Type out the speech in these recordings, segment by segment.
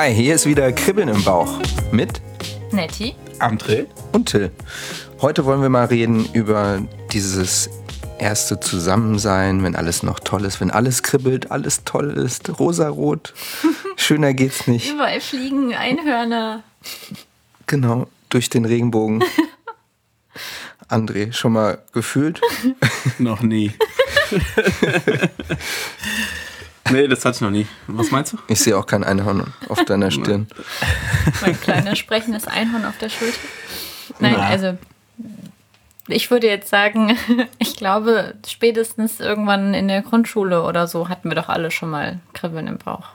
Hi, hier ist wieder Kribbeln im Bauch mit Nettie. André. und Till. Heute wollen wir mal reden über dieses erste Zusammensein, wenn alles noch toll ist, wenn alles kribbelt, alles toll ist, rosarot. Schöner geht's nicht. Überall fliegen Einhörner. Genau, durch den Regenbogen. André, schon mal gefühlt? Noch nie. nee, das hatte ich noch nie. Was meinst du? Ich sehe auch kein Einhorn auf deiner Stirn. Mein kleiner sprechendes Einhorn auf der Schulter. Nein, Na. also ich würde jetzt sagen, ich glaube, spätestens irgendwann in der Grundschule oder so hatten wir doch alle schon mal Kribbeln im Bauch.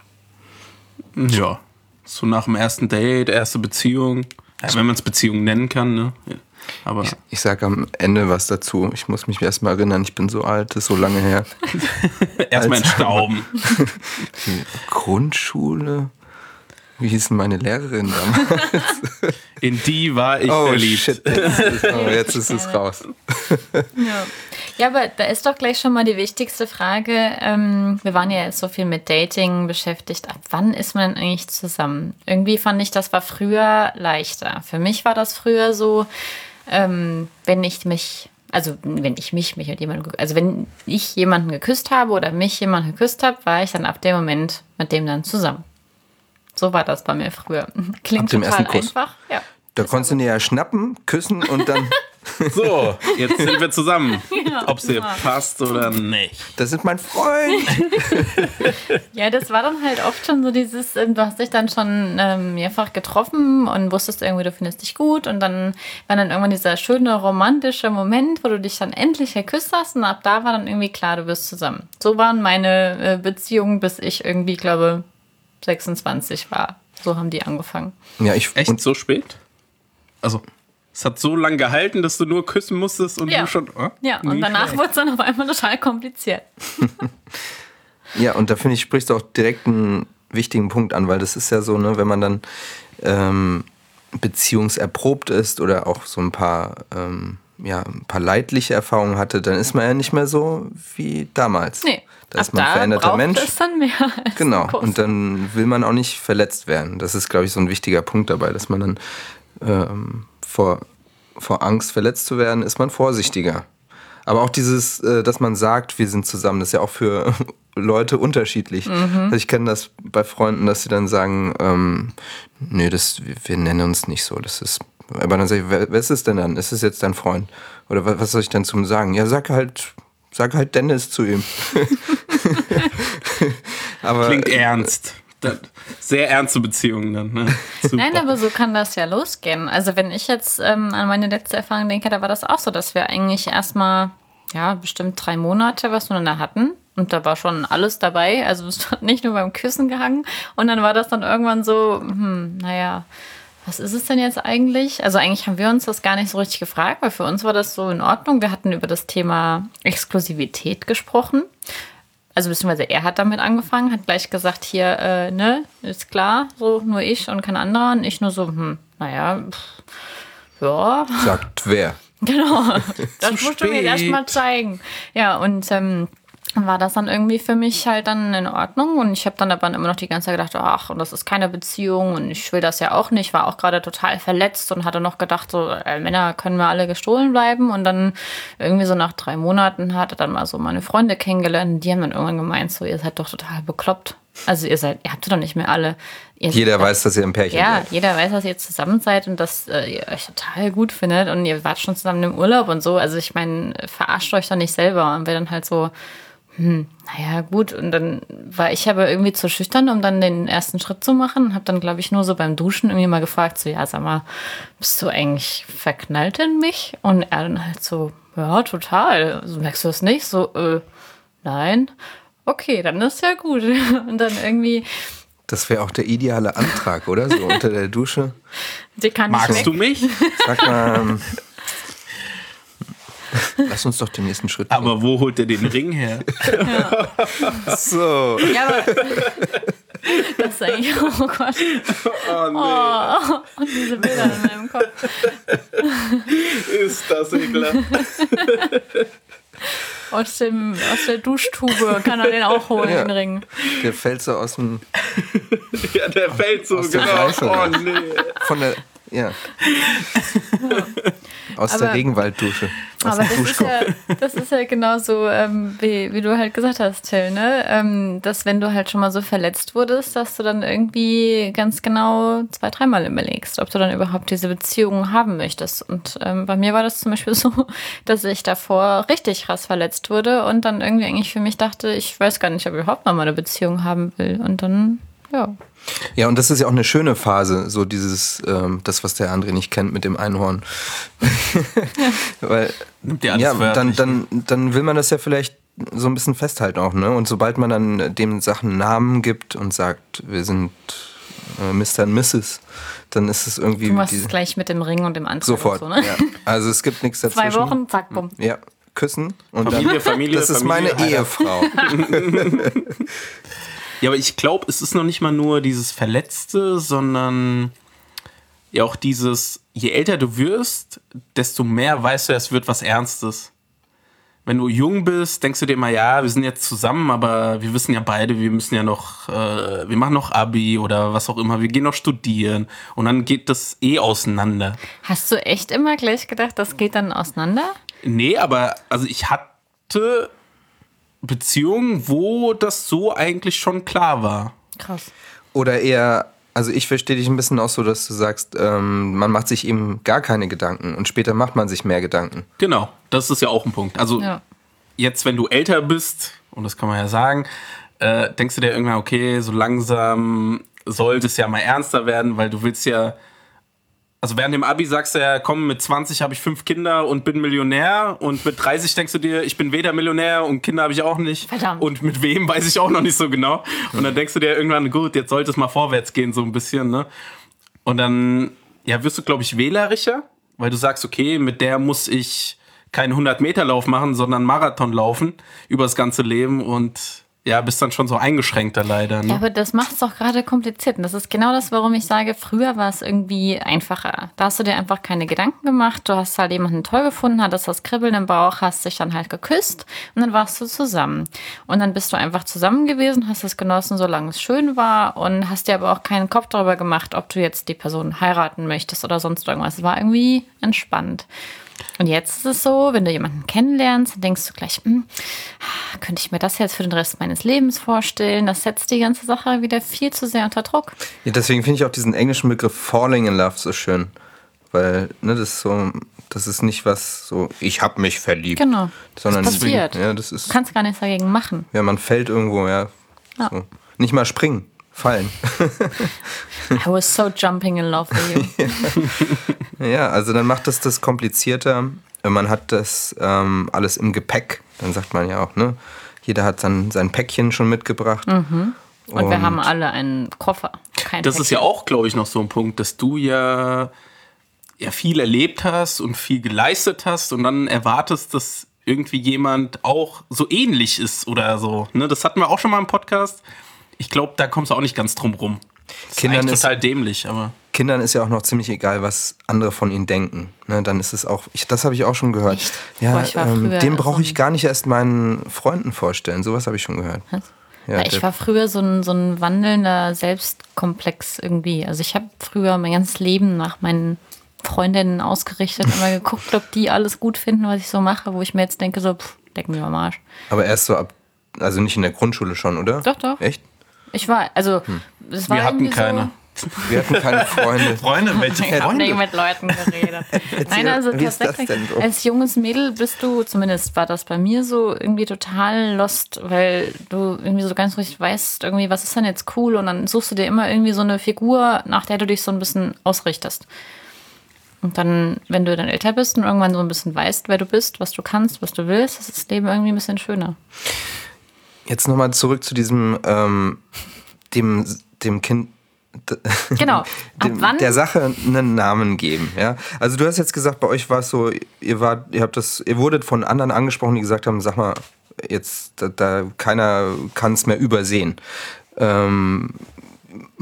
Ja. So nach dem ersten Date, erste Beziehung. Ja, wenn man es Beziehung nennen kann, ne? Aber Ich sage am Ende was dazu. Ich muss mich erst mal erinnern, ich bin so alt, das ist so lange her. erstmal entstauben. Grundschule? Wie hieß denn meine Lehrerin damals? In die war ich Oh verliebt. shit, jetzt ist, oh, jetzt ist es raus. Ja. ja, aber da ist doch gleich schon mal die wichtigste Frage. Ähm, wir waren ja jetzt so viel mit Dating beschäftigt. Ab wann ist man denn eigentlich zusammen? Irgendwie fand ich, das war früher leichter. Für mich war das früher so, ähm, wenn ich mich, also wenn ich mich, mich mit jemandem, also wenn ich jemanden geküsst habe oder mich jemand geküsst habe, war ich dann ab dem Moment mit dem dann zusammen. So war das bei mir früher. Klingt Ab dem total ersten Kuss. einfach. Ja. Da konntest du dir ja schnappen, küssen und dann, So, jetzt sind wir zusammen. Ob es dir passt oder nicht. das ist mein Freund. Ja, das war dann halt oft schon so dieses, ähm, du hast dich dann schon ähm, mehrfach getroffen und wusstest irgendwie, du findest dich gut und dann war dann irgendwann dieser schöne romantische Moment, wo du dich dann endlich geküsst hast und ab da war dann irgendwie klar, du bist zusammen. So waren meine äh, Beziehungen, bis ich irgendwie, glaube 26 war. So haben die angefangen. Ja, ich, Echt und so spät? Also, es hat so lange gehalten, dass du nur küssen musstest und Ja. du schon. Oh, Ja, und danach wurde es dann auf einmal total kompliziert. Ja, und da finde ich, sprichst du auch direkt einen wichtigen Punkt an, weil das ist ja so, ne, wenn man dann ähm, beziehungserprobt ist oder auch so ein paar, ähm, ja, ein paar leidliche Erfahrungen hatte, dann ist man ja nicht mehr so wie damals. Nee, Da ist ab man ein da veränderter braucht Mensch. es dann mehr. Als Genau, und dann will man auch nicht verletzt werden. Das ist, glaube ich, so ein wichtiger Punkt dabei, dass man dann ähm, vor, vor Angst, verletzt zu werden, ist man vorsichtiger. Aber auch dieses, äh, dass man sagt, wir sind zusammen, das ist ja auch für Leute unterschiedlich. Also ich kenne das bei Freunden, dass sie dann sagen, ähm, nee, das, wir, wir nennen uns nicht so. Das ist, aber dann sage ich, wer, wer ist es denn dann? Ist es jetzt dein Freund? Oder was, was soll ich denn zu ihm sagen? Ja, sag halt, sag halt Dennis zu ihm. aber, Klingt ernst. Sehr ernste Beziehungen dann. Ne? Nein, aber so kann das ja losgehen. Also wenn ich jetzt ähm, an meine letzte Erfahrung denke, da war das auch so, dass wir eigentlich erstmal, ja, bestimmt drei Monate was miteinander hatten. Und da war schon alles dabei. Also es hat nicht nur beim Küssen gehangen. Und dann war das dann irgendwann so, hm, naja, was ist es denn jetzt eigentlich? Also eigentlich haben wir uns das gar nicht so richtig gefragt, weil für uns war das so in Ordnung. Wir hatten über das Thema Exklusivität gesprochen. Also beziehungsweise er hat damit angefangen, hat gleich gesagt, hier, äh, ne, ist klar, so nur ich und kein anderer. Und ich nur so, hm, naja, pff, ja, sagt wer? genau. Das musst du mir spät. erst mal zeigen. Ja, und ähm, war das dann irgendwie für mich halt dann in Ordnung. Und ich habe dann aber immer noch die ganze Zeit gedacht, ach, und das ist keine Beziehung und ich will das ja auch nicht. War auch gerade total verletzt und hatte noch gedacht, so, äh, Männer können mir alle gestohlen bleiben. Und dann irgendwie so nach drei Monaten hatte dann mal so meine Freunde kennengelernt. Die haben dann irgendwann gemeint, so, ihr seid doch total bekloppt. Also ihr seid, ihr habt doch nicht mehr alle. Ihr Jeder seid- weiß, dass ihr ein Pärchen ja, seid. jeder weiß, dass ihr zusammen seid und dass äh, ihr euch total gut findet und ihr wart schon zusammen im Urlaub und so. Also ich meine, verarscht euch doch nicht selber und wir dann halt so, hm, naja, gut. Und dann war ich aber irgendwie zu schüchtern, um dann den ersten Schritt zu machen und habe dann, glaube ich, nur so beim Duschen irgendwie mal gefragt, so, ja, sag mal, bist du eigentlich verknallt in mich? Und er dann halt so, ja, total. Also, merkst du das nicht? So, äh, nein. Okay, dann ist ja gut. Und dann irgendwie, Das wäre auch der ideale Antrag, oder? So unter der Dusche. die kann ich Magst du mich? Sag mal, ähm, lass uns doch den nächsten Schritt gehen. Aber wo holt er den Ring her? so. Ja, aber das ist eigentlich, oh Gott. Oh nee, Oh, und diese Bilder in meinem Kopf. ist das ekelhaft. aus, dem, aus der Duschtube kann er den auch holen, Ja. den Ring. Der fällt so aus dem. Ja, der fällt so, genau. Scheiße. Oh, nee. Von der. Ja. Aus Aber- der Regenwalddusche. Aus Aber das ist, ja, das ist ja genauso, ähm, wie, wie du halt gesagt hast, Till, ne? Ähm, dass wenn du halt schon mal so verletzt wurdest, dass du dann irgendwie ganz genau zwei, dreimal überlegst, ob du dann überhaupt diese Beziehung haben möchtest. Und ähm, bei mir war das zum Beispiel so, dass ich davor richtig krass verletzt wurde und dann irgendwie eigentlich für mich dachte, ich weiß gar nicht, ob ich überhaupt noch mal eine Beziehung haben will. Und dann, ja. Ja, und das ist ja auch eine schöne Phase, so dieses, ähm, das, was der andere nicht kennt mit dem Einhorn. Weil, Nimmt dir alles ja, dann, dann, dann will man das ja vielleicht so ein bisschen festhalten auch, ne? Und sobald man dann dem Sachen Namen gibt und sagt, wir sind äh, Mr. und Mrs., dann ist es irgendwie Du machst es gleich mit dem Ring und dem Anzug. sofort. Und so, ne? ja. Also es gibt nichts dazwischen. Zwei Wochen, zack, bumm. Ja, küssen und Familie, dann, Familie, das ist Familie, meine Heirat. Ehefrau. Ja, aber ich glaube, es ist noch nicht mal nur dieses Verletzte, sondern ja auch dieses, je älter du wirst, desto mehr weißt du, es wird was Ernstes. Wenn du jung bist, denkst du dir immer, ja, wir sind jetzt zusammen, aber wir wissen ja beide, wir müssen ja noch, äh, wir machen noch Abi oder was auch immer, wir gehen noch studieren und dann geht das eh auseinander. Hast du echt immer gleich gedacht, das geht dann auseinander? Nee, aber also ich hatte Beziehungen, wo das so eigentlich schon klar war. Krass. Oder eher, also ich verstehe dich ein bisschen auch so, dass du sagst, ähm, man macht sich eben gar keine Gedanken und später macht man sich mehr Gedanken. Genau, das ist ja auch ein Punkt. Also Ja. jetzt, wenn du älter bist, und das kann man ja sagen, äh, denkst du dir irgendwann, okay, so langsam sollte es ja mal ernster werden, weil du willst ja, also während dem Abi sagst du ja, komm, mit 20 habe ich fünf Kinder und bin Millionär und mit 30 denkst du dir, ich bin weder Millionär und Kinder habe ich auch nicht. Verdammt. Und mit wem weiß ich auch noch nicht so genau. Und dann denkst du dir irgendwann, gut, jetzt sollte es mal vorwärts gehen, so ein bisschen, ne? Und dann, ja, wirst du, glaube ich, wählerischer, weil du sagst, okay, mit der muss ich keinen 100-Meter-Lauf machen, sondern Marathon laufen über das ganze Leben und ja, bist dann schon so eingeschränkter leider. Ne? Ja, aber das macht es doch gerade kompliziert. Und das ist genau das, warum ich sage, früher war es irgendwie einfacher. Da hast du dir einfach keine Gedanken gemacht. Du hast halt jemanden toll gefunden, hattest das Kribbeln im Bauch, hast dich dann halt geküsst und dann warst du zusammen. Und dann bist du einfach zusammen gewesen, hast es genossen, solange es schön war und hast dir aber auch keinen Kopf darüber gemacht, ob du jetzt die Person heiraten möchtest oder sonst irgendwas. Es war irgendwie entspannt. Und jetzt ist es so, wenn du jemanden kennenlernst, dann denkst du gleich, hm, könnte ich mir das jetzt für den Rest meines Lebens vorstellen? Das setzt die ganze Sache wieder viel zu sehr unter Druck. Ja, deswegen finde ich auch diesen englischen Begriff Falling in Love so schön. Weil, ne, das ist so, das ist nicht was so, ich habe mich verliebt. Genau. Sondern das passiert. Ja, das ist, Du kannst gar nichts dagegen machen. ja, man fällt irgendwo, ja. Ja. So. Nicht mal springen, fallen. I was so jumping in love with you. Ja, also dann macht das das komplizierter. Man hat das ähm, alles im Gepäck. Dann sagt man ja auch, ne? Jeder hat dann sein Päckchen schon mitgebracht. Und wir haben alle einen Koffer. Kein Das ist ja Päckchen. auch, glaube ich, noch so ein Punkt, dass du ja, ja viel erlebt hast und viel geleistet hast und dann erwartest, dass irgendwie jemand auch so ähnlich ist oder so. Ne? Das hatten wir auch schon mal im Podcast. Ich glaube, da kommst du auch nicht ganz drum rum. Das Kindern ist total dämlich, aber. Kindern ist ja auch noch ziemlich egal, was andere von ihnen denken. Ne, dann ist es auch, ich, das habe ich auch schon gehört. Echt? Ja, Boah, ähm, dem brauche ich gar nicht erst meinen Freunden vorstellen. Sowas habe ich schon gehört. Was? Ja, ich war früher so ein, so ein wandelnder Selbstkomplex irgendwie. Also ich habe früher mein ganzes Leben nach meinen Freundinnen ausgerichtet, immer geguckt, ob die alles gut finden, was ich so mache, wo ich mir jetzt denke, so, pff, leck mich am Arsch. Aber erst so ab, also nicht in der Grundschule schon, oder? Doch, doch. Echt? Ich war, also, Hm. es war Wir hatten irgendwie keine. So, Wir hatten keine Freunde. Freunde, welche ich habe nicht mit Leuten geredet. Nein, also wie ist das tatsächlich, denn so? als junges Mädel bist du, zumindest war das bei mir so, irgendwie total lost, weil du irgendwie so ganz richtig weißt, irgendwie, was ist denn jetzt cool? Und dann suchst du dir immer irgendwie so eine Figur, nach der du dich so ein bisschen ausrichtest. Und dann, wenn du dann älter bist und irgendwann so ein bisschen weißt, wer du bist, was du kannst, was du willst, ist das Leben irgendwie ein bisschen schöner. Jetzt nochmal zurück zu diesem, ähm, dem, dem Kind. Genau. Dem, wann? der Sache einen Namen geben, ja. Also du hast jetzt gesagt, bei euch war es so, ihr wart, ihr habt das, ihr wurdet von anderen angesprochen, die gesagt haben, sag mal, jetzt, da, da keiner kann es mehr übersehen. Ähm,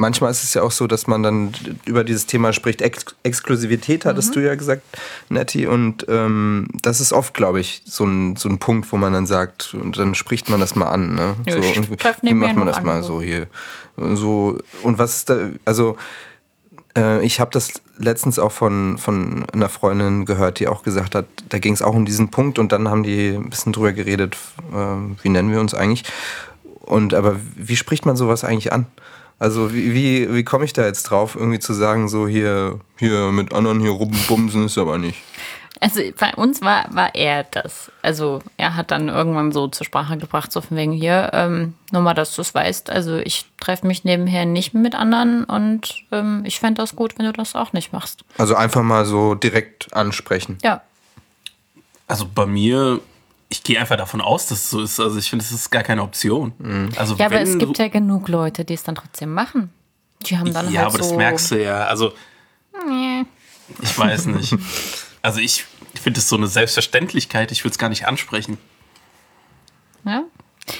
manchmal ist es ja auch so, dass man dann über dieses Thema spricht. Ex Exklusivität hattest du ja gesagt, Nettie. Und ähm, das ist oft, glaube ich, so ein, so ein Punkt, wo man dann sagt, und dann spricht man das mal an. Ne? Ja, so, wie macht man das mal so hier? So, und was ist da, also äh, ich habe das letztens auch von, von einer Freundin gehört, die auch gesagt hat, da ging es auch um diesen Punkt und dann haben die ein bisschen drüber geredet, äh, wie nennen wir uns eigentlich. Und aber wie spricht man sowas eigentlich an? Also wie, wie, wie komme ich da jetzt drauf, irgendwie zu sagen, so hier, hier mit anderen hier rumbumsen ist aber nicht. Also bei uns war, war er das. Also er hat dann irgendwann so zur Sprache gebracht, so von wegen hier, ähm, nur mal, dass du es weißt. Also ich treffe mich nebenher nicht mit anderen und ähm, ich fände das gut, wenn du das auch nicht machst. Also einfach mal so direkt ansprechen. Ja. Also bei mir, ich gehe einfach davon aus, dass es so ist. Also ich finde, das ist gar keine Option. Also Ja, aber es gibt ja genug Leute, die es dann trotzdem machen. Die haben dann ja, halt aber so. das merkst du ja. Also Nee. ich weiß nicht. Also ich finde es so eine Selbstverständlichkeit. Ich würde es gar nicht ansprechen. Ja?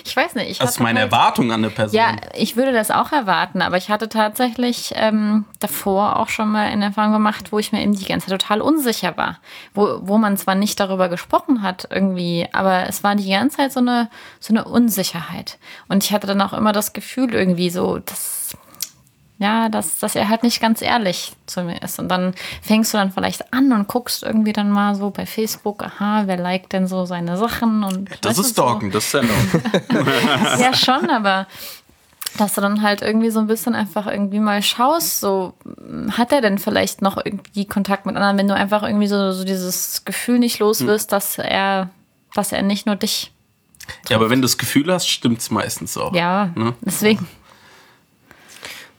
Ich weiß nicht. Ich Das ist meine halt, Erwartung an eine Person. Ja, ich würde das auch erwarten, aber ich hatte tatsächlich ähm, davor auch schon mal eine Erfahrung gemacht, wo ich mir eben die ganze Zeit total unsicher war. Wo, wo man zwar nicht darüber gesprochen hat irgendwie, aber es war die ganze Zeit so eine, so eine Unsicherheit. Und ich hatte dann auch immer das Gefühl irgendwie so, dass ja, dass, dass er halt nicht ganz ehrlich zu mir ist. Und dann fängst du dann vielleicht an und guckst irgendwie dann mal so bei Facebook, aha, wer liked denn so seine Sachen und das ist so. Stalken, das ist Sendung. Ja, schon, aber dass du dann halt irgendwie so ein bisschen einfach irgendwie mal schaust, so hat er denn vielleicht noch irgendwie Kontakt mit anderen, wenn du einfach irgendwie so, so dieses Gefühl nicht los wirst, dass er, dass er nicht nur dich. ja, aber wenn du das Gefühl hast, stimmt es meistens auch. Ja, Ne? deswegen.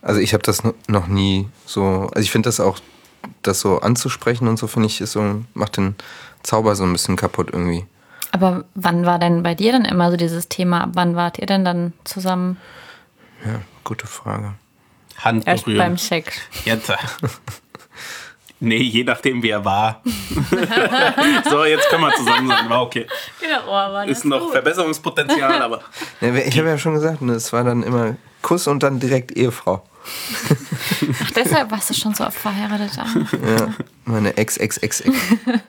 Also ich habe das no- noch nie so, also ich finde das auch, das so anzusprechen und so finde ich, ist so, macht den Zauber so ein bisschen kaputt irgendwie. Aber wann war denn bei dir dann immer so dieses Thema? Ab wann wart ihr denn dann zusammen? Ja, gute Frage. Hand Erst beim berühren. Sex. Jetzt. Nee, je nachdem, wie er war. so, jetzt können wir zusammen sein. War okay. Genau, oh, war Ist noch Verbesserungspotenzial, aber. Ja, ich habe ja schon gesagt, ne, es war dann immer Kuss und dann direkt Ehefrau. Ach, deshalb warst du schon so oft verheiratet. Ja, meine Ex, Ex, Ex, Ex.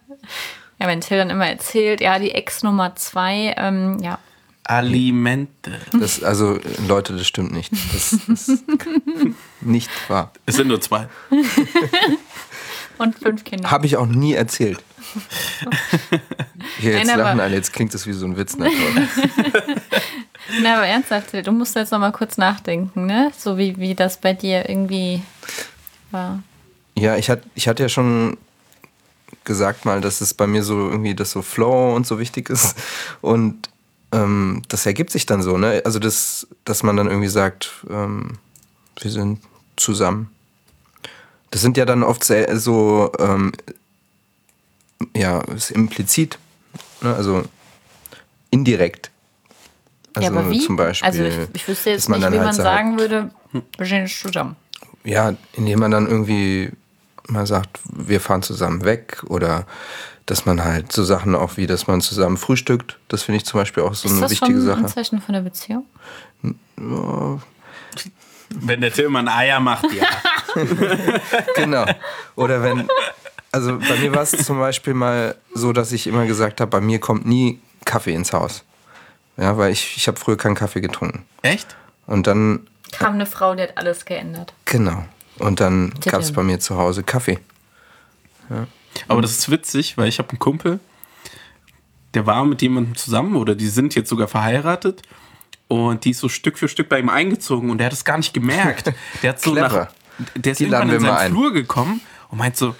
Ja, wenn Till dann immer erzählt, ja, die Ex Nummer zwei, ähm, ja, Alimente. Das, also, Leute, das stimmt nicht. Das ist nicht wahr. Es sind nur zwei. und fünf Kinder. Habe ich auch nie erzählt. Hier, jetzt Nein, lachen alle, jetzt klingt das wie so ein Witz. Na, aber ernsthaft, du musst jetzt noch mal kurz nachdenken, ne? So wie, wie das bei dir irgendwie war. Ja, ich, hat, ich hatte ja schon gesagt mal, dass es bei mir so irgendwie, dass so Flow und so wichtig ist. Und ähm, das ergibt sich dann so, ne? Also, das, dass man dann irgendwie sagt, ähm, wir sind zusammen. Das sind ja dann oft sehr, so, ähm, ja, ist implizit. Ne? Also indirekt. Also ja, aber wie? zum Beispiel. also ich, ich wüsste jetzt nicht, wie halt man sagt- sagen würde, wir stehen jetzt zusammen. Ja, indem man dann irgendwie mal sagt, wir fahren zusammen weg oder dass man halt so Sachen auch wie, dass man zusammen frühstückt, das finde ich zum Beispiel auch so Ist eine das wichtige schon ein Sache. Zeichen von der Beziehung? Wenn der Tillmann Eier macht, ja. Genau. Oder wenn, also bei mir war es zum Beispiel mal so, dass ich immer gesagt habe, bei mir kommt nie Kaffee ins Haus. Ja, weil ich, ich habe früher keinen Kaffee getrunken. Echt? Und dann, Kam eine Frau, die hat alles geändert. genau. Und dann gab es bei mir zu Hause Kaffee. Aber das ist witzig, weil ich habe einen Kumpel, der war mit jemandem zusammen oder die sind jetzt sogar verheiratet und die ist so Stück für Stück bei ihm eingezogen und der hat es gar nicht gemerkt. Der hat so Clever. nach, der ist Die irgendwann in seinen ein. Flur gekommen und meint so,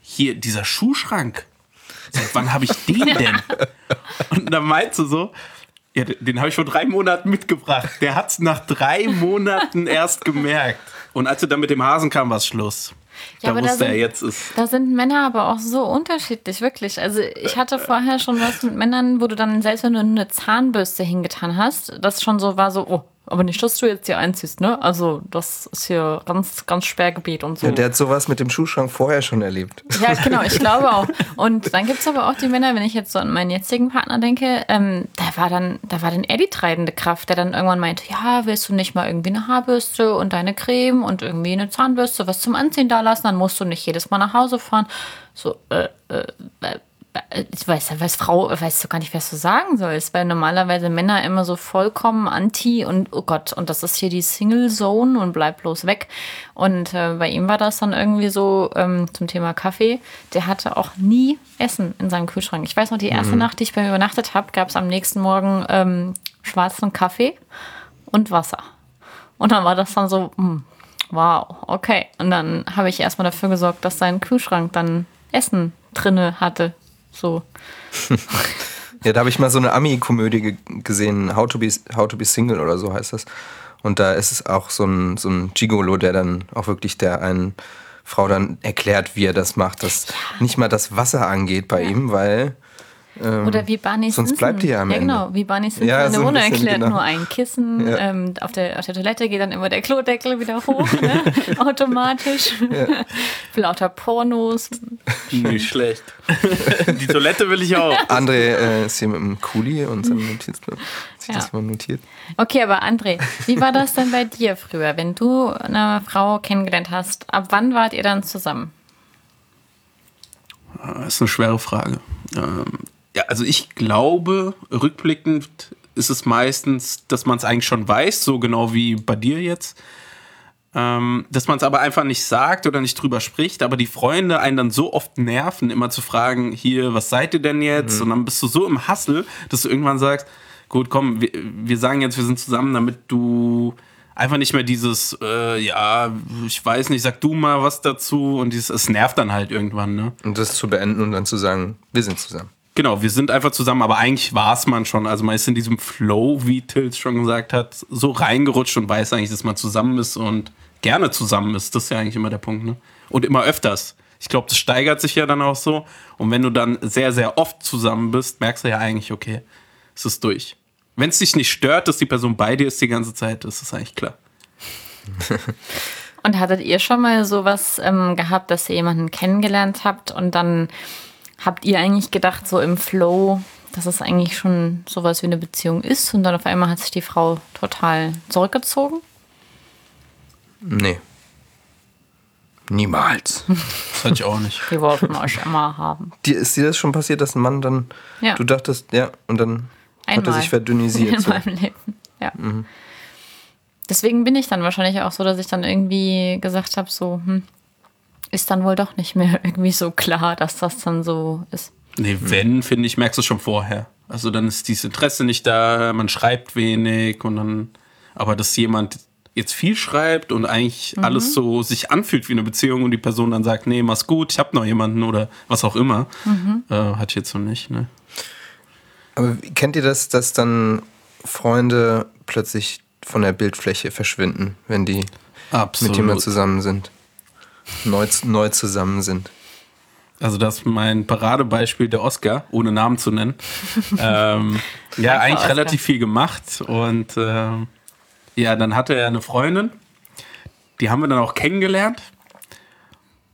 hier, dieser Schuhschrank, seit wann habe ich den denn? Und dann meint sie so, ja, den, habe ich vor drei Monaten mitgebracht. Der hat es nach drei Monaten erst gemerkt. Und als er dann mit dem Hasen kam, war es Schluss. Ja, da aber da wusste er, sind- jetzt ist Da sind Männer aber auch so unterschiedlich, wirklich. Also ich hatte vorher schon was mit Männern, wo du dann, selbst wenn du eine Zahnbürste hingetan hast, das schon so war so, oh, aber nicht, dass du jetzt hier einziehst, ne? Also, das ist hier ganz, ganz Sperrgebiet und so. Ja, der hat sowas mit dem Schuhschrank vorher schon erlebt. Ja, genau, ich glaube auch. Und dann gibt es aber auch die Männer, wenn ich jetzt so an meinen jetzigen Partner denke, ähm, da war dann, da war dann er die treibende Kraft, der dann irgendwann meinte, ja, willst du nicht mal irgendwie eine Haarbürste und deine Creme und irgendwie eine Zahnbürste, was zum Anziehen da lassen, dann musst du nicht jedes Mal nach Hause fahren. So, äh, äh, äh ich weiß, weiß Frau, weißt du gar nicht, was du sagen sollst, weil normalerweise Männer immer so vollkommen anti und oh Gott, und das ist hier die Single Zone und bleib bloß weg. Und äh, bei ihm war das dann irgendwie so ähm, zum Thema Kaffee. Der hatte auch nie Essen in seinem Kühlschrank. Ich weiß noch, die erste mhm. Nacht, die ich bei mir übernachtet habe, gab es am nächsten Morgen ähm, schwarzen Kaffee und Wasser. Und dann war das dann so, mh, hm, wow, okay. Und dann habe ich erstmal dafür gesorgt, dass sein Kühlschrank dann Essen drinne hatte. So. ja, da habe ich mal so eine Ami-Komödie gesehen, How to, be, How to Be Single oder so heißt das. Und da ist es auch so ein, so ein Gigolo, der dann auch wirklich der einen Frau dann erklärt, wie er das macht, dass ja. nicht mal das Wasser angeht bei ja. ihm, weil ähm, Oder wie Barney Sonst bleibt die ja am ja, Ende. genau, wie Barney Simpson ja, in der so Wohnung erklärt, genau. nur ein Kissen. Ja. Ähm, auf, der, auf der Toilette geht dann immer der Klodeckel wieder hoch, ne? automatisch. Ja. Lauter Pornos. Nicht schlecht. die Toilette will ich auch. André äh, ist hier mit dem Kuli und seinem Notizblock. Sich das mal notiert. Okay, aber André, wie war das denn bei dir früher, wenn du eine Frau kennengelernt hast? Ab wann wart ihr dann zusammen? Das ist eine schwere Frage. Ähm, ja, also ich glaube, rückblickend ist es meistens, dass man es eigentlich schon weiß, so genau wie bei dir jetzt. Ähm, dass man es aber einfach nicht sagt oder nicht drüber spricht, aber die Freunde einen dann so oft nerven, immer zu fragen, hier, was seid ihr denn jetzt? Mhm. Und dann bist du so im Hassel, dass du irgendwann sagst, gut, komm, wir, wir sagen jetzt, wir sind zusammen, damit du einfach nicht mehr dieses, äh, ja, ich weiß nicht, sag du mal was dazu und dieses, es nervt dann halt irgendwann, ne? Und das zu beenden und dann zu sagen, wir sind zusammen. Genau, wir sind einfach zusammen, aber eigentlich war es man schon. Also man ist in diesem Flow, wie Tills schon gesagt hat, so reingerutscht und weiß eigentlich, dass man zusammen ist und gerne zusammen ist. Das ist ja eigentlich immer der Punkt, ne? Und immer öfters. Ich glaube, das steigert sich ja dann auch so. Und wenn du dann sehr, sehr oft zusammen bist, merkst du ja eigentlich, okay, es ist durch. Wenn es dich nicht stört, dass die Person bei dir ist die ganze Zeit, ist es eigentlich klar. und hattet ihr schon mal sowas ähm, gehabt, dass ihr jemanden kennengelernt habt und dann Habt ihr eigentlich gedacht, so im Flow, dass es eigentlich schon sowas wie eine Beziehung ist und dann auf einmal hat sich die Frau total zurückgezogen? Nee. Niemals. Das hatte ich auch nicht. Die wollten euch immer haben. Dir, ist dir das schon passiert, dass ein Mann dann, ja. du dachtest, ja, und dann Einmal. hat er sich verdünnisiert? In so. meinem Leben, ja. Mhm. Deswegen bin ich dann wahrscheinlich auch so, dass ich dann irgendwie gesagt habe, so, hm, ist dann wohl doch nicht mehr irgendwie so klar, dass das dann so ist. Nee, wenn, finde ich, merkst du schon vorher. Also dann ist dieses Interesse nicht da, man schreibt wenig und dann, aber dass jemand jetzt viel schreibt und eigentlich mhm. alles so sich anfühlt wie eine Beziehung und die Person dann sagt, nee, mach's gut, ich hab noch jemanden oder was auch immer, mhm. äh, hat jetzt so nicht, ne? Aber kennt ihr das, dass dann Freunde plötzlich von der Bildfläche verschwinden, wenn die Absolut. mit jemand zusammen sind? Neu, neu zusammen sind. Also das ist mein Paradebeispiel der Oscar, ohne Namen zu nennen. ähm, ja, eigentlich Oscar. relativ viel gemacht. Und äh, ja, dann hatte er eine Freundin, die haben wir dann auch kennengelernt.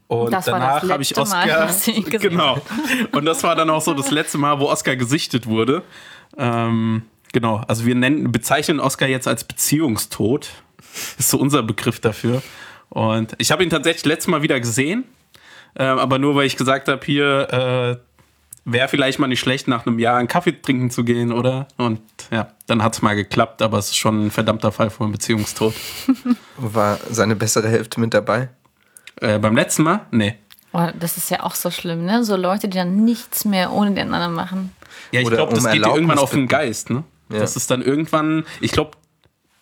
Und das danach habe ich Oscar. Mal, genau. Und das war dann auch so das letzte Mal, wo Oscar gesichtet wurde. Ähm, genau. Also wir nennen, bezeichnen Oscar jetzt als Beziehungstod. Ist so unser Begriff dafür. Und ich habe ihn tatsächlich letztes Mal wieder gesehen, äh, aber nur weil ich gesagt habe, hier äh, wäre vielleicht mal nicht schlecht, nach einem Jahr einen Kaffee trinken zu gehen, oder? Und ja, dann hat es mal geklappt, aber es ist schon ein verdammter Fall von Beziehungstod. War seine bessere Hälfte mit dabei? Äh, beim letzten Mal? Nee. Oh, das ist ja auch so schlimm, ne? So Leute, die dann nichts mehr ohne den anderen machen. Ja, ich glaube, das um geht dir irgendwann auf den Geist, ne? Ja. Das ist dann irgendwann, ich glaube,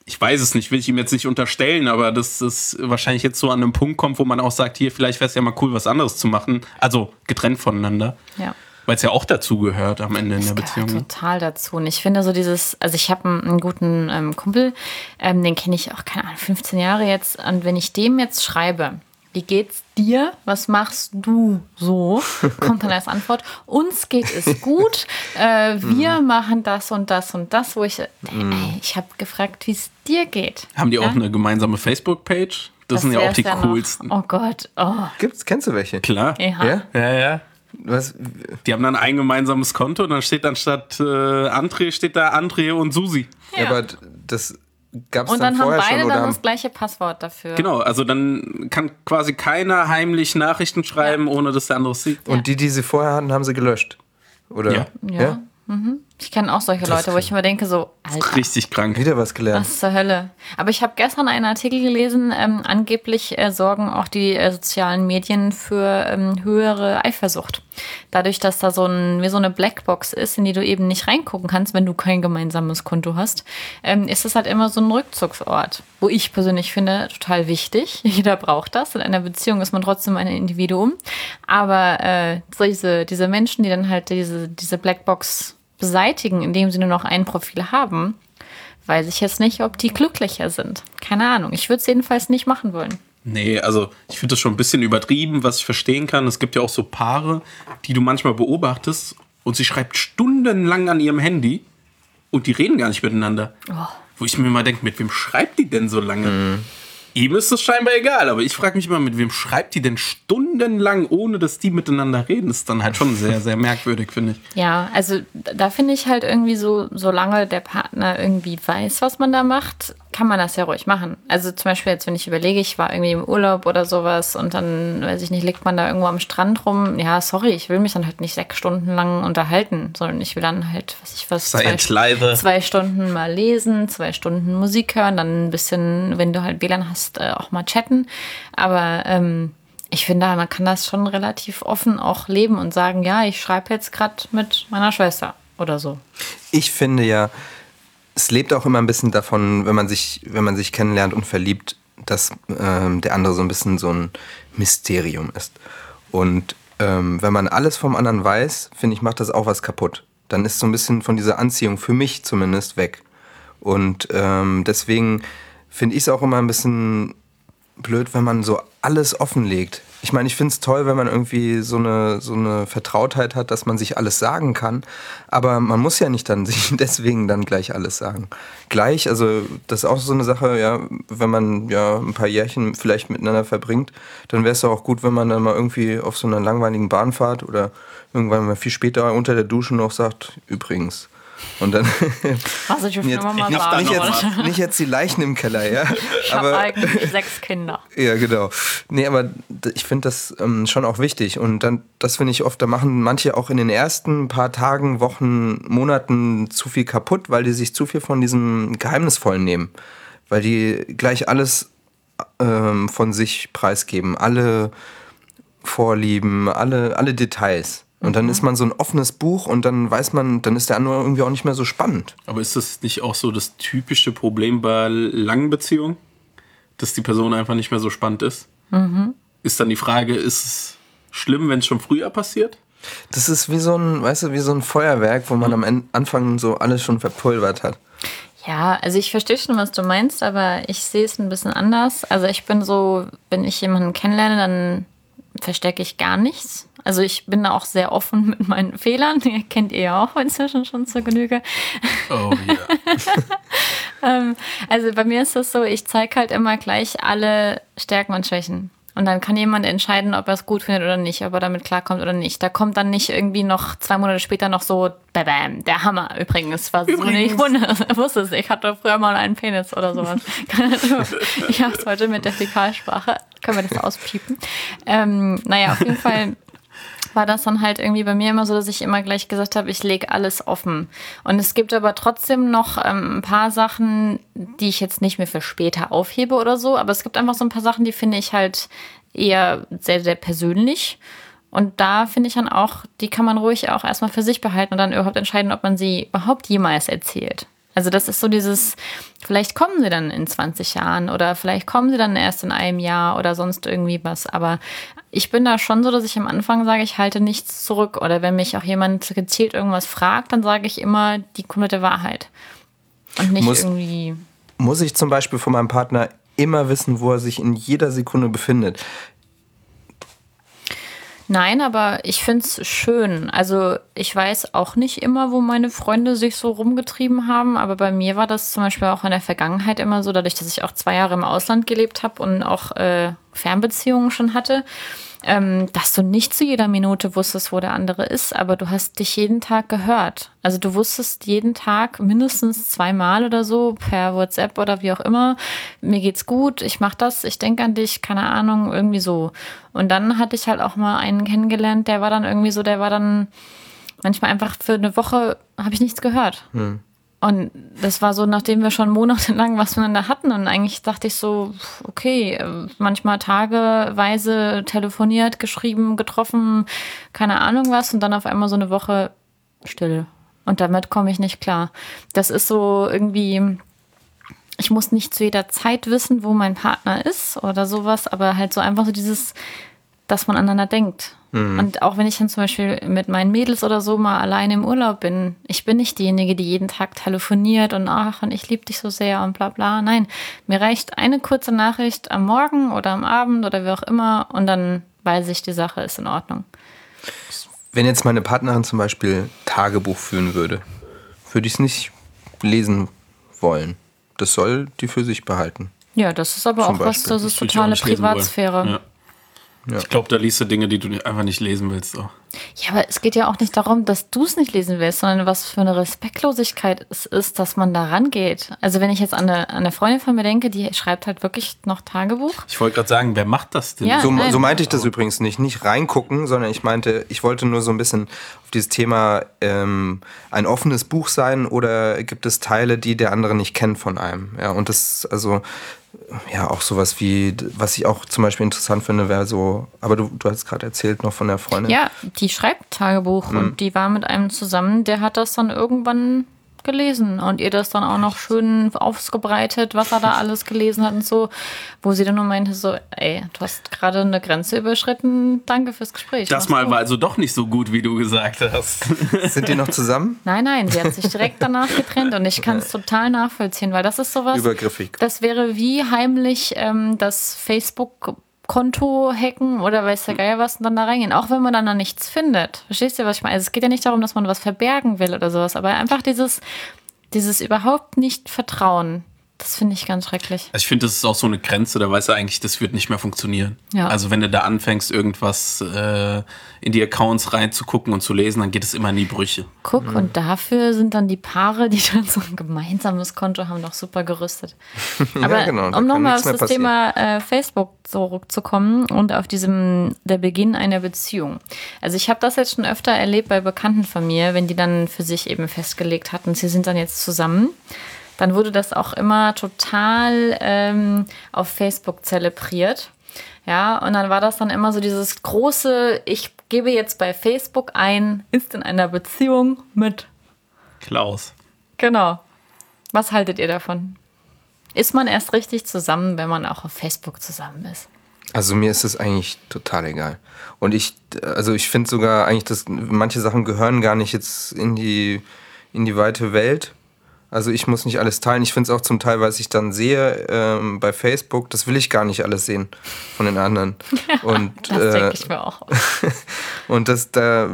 ich weiß es nicht, will ich ihm jetzt nicht unterstellen, aber dass es wahrscheinlich jetzt so an einem Punkt kommt, wo man auch sagt, hier, vielleicht wäre es ja mal cool, was anderes zu machen. Also getrennt voneinander. Ja. Weil es ja auch dazu gehört am Ende das in der Beziehung. Ne? Total dazu. Und ich finde so dieses, also ich habe einen, einen, guten ähm, Kumpel, ähm, den kenne ich auch, keine Ahnung, 15 Jahre jetzt. Und wenn ich dem jetzt schreibe, wie geht's dir? Was machst du so? Kommt dann als Antwort, uns geht es gut, äh, wir Mhm. machen das und das und das, wo ich, ey, ich habe gefragt, wie es dir geht. Haben die auch Ja? eine gemeinsame Facebook-Page? Das, sind ja auch die noch. coolsten. Oh Gott, oh. Gibt's, kennst du welche? Klar. Ja. Ja? Ja, ja. Was, Die haben dann ein gemeinsames Konto und dann steht dann statt äh, André, steht da André und Susi. ja. Ja. aber das gab's Und dann, dann haben vorher beide schon dann haben, das gleiche Passwort dafür. Genau, also dann kann quasi keiner heimlich Nachrichten schreiben, ohne dass der andere es sieht. Und die, die sie vorher hatten, haben sie gelöscht. Oder? Ja. Ja. Ich kenne auch solche Leute, wo ich mir denke, so, Alter, Richtig krank. Wieder was gelernt. was zur Hölle. Aber ich habe gestern einen Artikel gelesen, ähm, angeblich äh, sorgen auch die äh, sozialen Medien für ähm, höhere Eifersucht. Dadurch, dass da so, ein, wie so eine Blackbox ist, in die du eben nicht reingucken kannst, wenn du kein gemeinsames Konto hast, ähm, ist es halt immer so ein Rückzugsort. Wo ich persönlich finde, total wichtig. Jeder braucht das. In einer Beziehung ist man trotzdem ein Individuum. Aber äh, so diese, diese Menschen, die dann halt diese, diese Blackbox beseitigen, indem sie nur noch ein Profil haben, weiß ich jetzt nicht, ob die glücklicher sind. Keine Ahnung. Ich würde es jedenfalls nicht machen wollen. Nee, also ich finde das schon ein bisschen übertrieben, was ich verstehen kann. Es gibt ja auch so Paare, die du manchmal beobachtest und sie schreibt stundenlang an ihrem Handy und die reden gar nicht miteinander. Wo ich mir immer denke, mit wem schreibt die denn so lange? Ihm ist das scheinbar egal, aber ich frage mich immer, mit wem schreibt die denn stundenlang, ohne dass die miteinander reden? Das ist dann halt schon sehr, sehr merkwürdig, finde ich. Ja, also da finde ich halt irgendwie so, solange der Partner irgendwie weiß, was man da macht, kann man das ja ruhig machen. Also zum Beispiel jetzt, wenn ich überlege, ich war irgendwie im Urlaub oder sowas und dann, weiß ich nicht, liegt man da irgendwo am Strand rum. Ja, sorry, ich will mich dann halt nicht sechs Stunden lang unterhalten, sondern ich will dann halt, was ich was, leise. zwei Stunden mal lesen, zwei Stunden Musik hören, dann ein bisschen, wenn du halt WLAN hast, äh, auch mal chatten. Aber ähm, ich finde, man kann das schon relativ offen auch leben und sagen, ja, ich schreibe jetzt gerade mit meiner Schwester oder so. Ich finde ja, es lebt auch immer ein bisschen davon, wenn man sich, wenn man sich kennenlernt und verliebt, dass ähm, der andere so ein bisschen so ein Mysterium ist. Und ähm, wenn man alles vom anderen weiß, finde ich, macht das auch was kaputt. Dann ist so ein bisschen von dieser Anziehung, für mich zumindest, weg. Und ähm, deswegen finde ich es auch immer ein bisschen blöd, wenn man so alles offenlegt. Ich meine, ich finde es toll, wenn man irgendwie so eine, so eine Vertrautheit hat, dass man sich alles sagen kann. Aber man muss ja nicht dann sich deswegen dann gleich alles sagen. Gleich, also das ist auch so eine Sache, ja, wenn man ja ein paar Jährchen vielleicht miteinander verbringt, dann wäre es auch gut, wenn man dann mal irgendwie auf so einer langweiligen Bahnfahrt oder irgendwann mal viel später unter der Dusche noch sagt, übrigens. Und dann Was ich jetzt, mal nicht, sagen nicht, jetzt, nicht jetzt die Leichen im Keller, ja. Ich habe eigentlich sechs Kinder. ja, genau. Nee, aber ich finde das ähm, schon auch wichtig. Und dann, das finde ich oft, da machen manche auch in den ersten paar Tagen, Wochen, Monaten zu viel kaputt, weil die sich zu viel von diesem Geheimnisvollen nehmen. Weil die gleich alles ähm, von sich preisgeben. Alle Vorlieben, alle, alle Details. Und dann ist man so ein offenes Buch und dann weiß man, dann ist der andere irgendwie auch nicht mehr so spannend. Aber ist das nicht auch so das typische Problem bei langen Beziehungen? Dass die Person einfach nicht mehr so spannend ist? Ist dann die Frage, ist es schlimm, wenn es schon früher passiert? Das ist wie so ein, weißt du, wie so ein Feuerwerk, wo man am En- Anfang so alles schon verpulvert hat. Ja, also ich verstehe schon, was du meinst, aber ich sehe es ein bisschen anders. Also ich bin so, wenn ich jemanden kennenlerne, dann verstecke ich gar nichts. Also ich bin da auch sehr offen mit meinen Fehlern. Die kennt ihr ja auch inzwischen schon zur Genüge. Oh ja. Also bei mir ist das so, ich zeige halt immer gleich alle Stärken und Schwächen. Und dann kann jemand entscheiden, ob er es gut findet oder nicht, ob er damit klarkommt oder nicht. Da kommt dann nicht irgendwie noch zwei Monate später noch so, bam, bam der Hammer übrigens. Was Übrigens. ich wundere, wusste es, ich hatte früher mal einen Penis oder sowas. ich habe es heute mit der Fäkalsprache. Können wir das auspiepen? Ähm, naja, auf jeden Fall war das dann halt irgendwie bei mir immer so, dass ich immer gleich gesagt habe, ich lege alles offen. Und es gibt aber trotzdem noch ähm, ein paar Sachen, die ich jetzt nicht mehr für später aufhebe oder so. Aber es gibt einfach so ein paar Sachen, die finde ich halt eher sehr, sehr persönlich. Und da finde ich dann auch, die kann man ruhig auch erstmal für sich behalten und dann überhaupt entscheiden, ob man sie überhaupt jemals erzählt. Also das ist so dieses, vielleicht kommen sie dann in 20 Jahren oder vielleicht kommen sie dann erst in einem Jahr oder sonst irgendwie was. Aber ich bin da schon so, dass ich am Anfang sage, ich halte nichts zurück. Oder wenn mich auch jemand gezielt irgendwas fragt, dann sage ich immer die komplette Wahrheit. Und nicht Muss- irgendwie. Muss ich zum Beispiel von meinem Partner immer wissen, wo er sich in jeder Sekunde befindet? Nein, aber ich finde es schön. Also ich weiß auch nicht immer, wo meine Freunde sich so rumgetrieben haben, aber bei mir war das zum Beispiel auch in der Vergangenheit immer so, dadurch, dass ich auch zwei Jahre im Ausland gelebt habe und auch äh, Fernbeziehungen schon hatte ähm, dass du nicht zu jeder Minute wusstest, wo der andere ist, aber du hast dich jeden Tag gehört. Also du wusstest jeden Tag mindestens zweimal oder so per WhatsApp oder wie auch immer, mir geht's gut, ich mach das, ich denke an dich, keine Ahnung, irgendwie so. Und dann hatte ich halt auch mal einen kennengelernt, der war dann irgendwie so, der war dann manchmal einfach für eine Woche habe ich nichts gehört. Hm. Und das war so, nachdem wir schon monatelang was miteinander hatten. Und eigentlich dachte ich so, okay, manchmal tageweise telefoniert, geschrieben, getroffen, keine Ahnung was. Und dann auf einmal so eine Woche Stille. Und damit komme ich nicht klar. Das ist so irgendwie, ich muss nicht zu jeder Zeit wissen, wo mein Partner ist oder sowas, aber halt so einfach so dieses, dass man aneinander denkt. Mhm. Und auch wenn ich dann zum Beispiel mit meinen Mädels oder so mal alleine im Urlaub bin, ich bin nicht diejenige, die jeden Tag telefoniert und ach, und ich liebe dich so sehr und bla bla. Nein, mir reicht eine kurze Nachricht am Morgen oder am Abend oder wie auch immer und dann weiß ich, die Sache ist in Ordnung. Wenn jetzt meine Partnerin zum Beispiel Tagebuch führen würde, würde ich es nicht lesen wollen. Das soll die für sich behalten. Ja, das ist aber auch Beispiel. was, das ist totale Privatsphäre. Ja. Ja. Ich glaube, da liest du Dinge, die du einfach nicht lesen willst. Auch. Ja, aber es geht ja auch nicht darum, dass du es nicht lesen willst, sondern was für eine Respektlosigkeit es ist, dass man da rangeht. Also wenn ich jetzt an eine, an eine Freundin von mir denke, die schreibt halt wirklich noch Tagebuch. Ich wollte gerade sagen, wer macht das denn? Ja, so, so, meinte ich das übrigens nicht. Nicht reingucken, sondern ich meinte, ich wollte nur so ein bisschen auf dieses Thema ähm, ein offenes Buch sein oder gibt es Teile, die der andere nicht kennt von einem. Ja, und das, also ja, auch sowas wie, was ich auch zum Beispiel interessant finde, wäre so, aber du, du hast gerade erzählt noch von der Freundin. Ja, die schreibt Tagebuch mhm. und die war mit einem zusammen, der hat das dann irgendwann gelesen und ihr das dann auch noch schön aufgebreitet, was er da alles gelesen hat und so, wo sie dann nur meinte so, ey, du hast gerade eine Grenze überschritten, danke fürs Gespräch. Das mal war also doch nicht so gut, wie du gesagt hast. Sind die noch zusammen? Nein, nein, sie hat sich direkt danach getrennt und ich kann es total nachvollziehen, weil das ist sowas. Übergriffig. Das wäre wie heimlich ähm, das Facebook Konto hacken oder weiß der Geier was und dann da reingehen. Auch wenn man dann da nichts findet. Verstehst du, was ich meine? Also es geht ja nicht darum, dass man was verbergen will oder sowas, aber einfach dieses, dieses überhaupt nicht Vertrauen. Das finde ich ganz schrecklich. Also ich finde, das ist auch so eine Grenze, da weiß er eigentlich, das wird nicht mehr funktionieren. Ja. Also wenn du da anfängst, irgendwas äh, in die Accounts reinzugucken und zu lesen, dann geht es immer in die Brüche. Guck, mhm. und dafür sind dann die Paare, die dann so ein gemeinsames Konto haben, noch super gerüstet. Aber ja, genau, um nochmal auf das passieren. Thema äh, Facebook zurückzukommen und auf diesem, der Beginn einer Beziehung. Also ich habe das jetzt schon öfter erlebt bei Bekannten von mir, wenn die dann für sich eben festgelegt hatten, sie sind dann jetzt zusammen dann wurde das auch immer total ähm, auf Facebook zelebriert. Ja, und dann war das dann immer so dieses große, ich gebe jetzt bei Facebook ein, ist in einer Beziehung mit Klaus. Genau. Was haltet ihr davon? Ist man erst richtig zusammen, wenn man auch auf Facebook zusammen ist? Also mir ist es eigentlich total egal. Und ich, also ich finde sogar eigentlich, dass manche Sachen gehören gar nicht jetzt in die, in die weite Welt. Also ich muss nicht alles teilen. Ich finde es auch zum Teil, was ich dann sehe ähm, bei Facebook, das will ich gar nicht alles sehen von den anderen. Und, das äh, denke ich mir auch. und das da,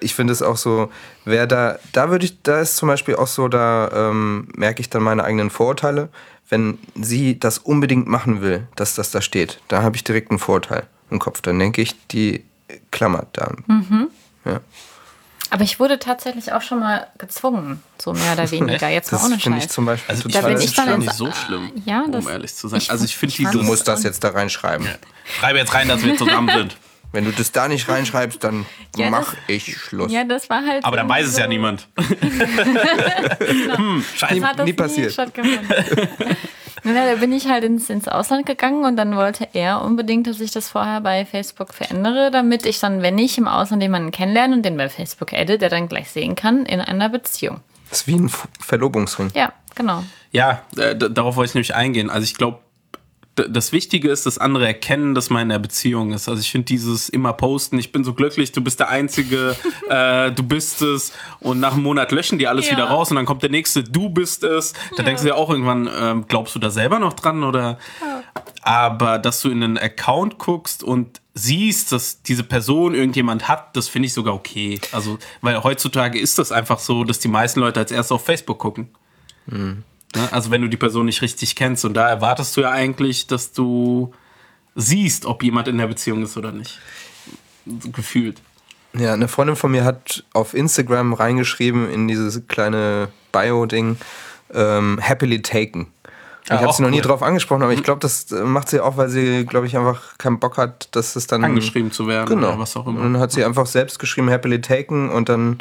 ich finde es auch so, wer da, da würde ich, da ist zum Beispiel auch so, da ähm, merke ich dann meine eigenen Vorurteile. Wenn sie das unbedingt machen will, dass das da steht, da habe ich direkt einen Vorteil im Kopf. Dann denke ich, die klammert da. Mhm. Ja. Aber ich wurde tatsächlich auch schon mal gezwungen, so mehr oder weniger. Jetzt war ohne Scheiß. Ich zum Beispiel also da bin ich dann nicht so schlimm, ja, das, um ehrlich zu sein. Ich, also ich finde die. Du musst das jetzt da reinschreiben. Ja. Schreibe jetzt rein, dass wir zusammen sind. Wenn du das da nicht reinschreibst, dann ja, mach ich Schluss. Ja, das war halt. Aber dann weiß es ja niemand. hm, scheiße. Das hat das nie passiert. Ja, da bin ich halt ins, ins Ausland gegangen und dann wollte er unbedingt, dass ich das vorher bei Facebook verändere, damit ich dann, wenn ich im Ausland jemanden kennenlerne und den bei Facebook adde, der dann gleich sehen kann, in einer Beziehung. Das ist wie ein Verlobungsring. Ja, genau. Ja, äh, darauf wollte ich nämlich eingehen. Also ich glaube, das Wichtige ist, dass andere erkennen, dass man in der Beziehung ist. Also ich finde dieses immer posten, ich bin so glücklich, du bist der Einzige, äh, du bist es und nach einem Monat löschen die alles ja. wieder raus und dann kommt der nächste, du bist es. Da ja. denkst du ja auch irgendwann, äh, glaubst du da selber noch dran oder? Ja. Aber dass du in einen Account guckst und siehst, dass diese Person irgendjemand hat, das finde ich sogar okay. Also, weil heutzutage ist das einfach so, dass die meisten Leute als erstes auf Facebook gucken. Ne? Also, wenn du die Person nicht richtig kennst und da erwartest du ja eigentlich, dass du siehst, ob jemand in der Beziehung ist oder nicht. Gefühlt. Ja, eine Freundin von mir hat auf Instagram reingeschrieben in dieses kleine Bio-Ding, ähm, happily taken. Ja, ich habe auch sie noch nie cool. drauf angesprochen, aber ich glaube, das äh, macht sie auch, weil sie, glaube ich, einfach keinen Bock hat, dass es dann. Angeschrieben zu werden Genau. oder was auch immer. Und dann hat sie einfach selbst geschrieben, happily taken und dann,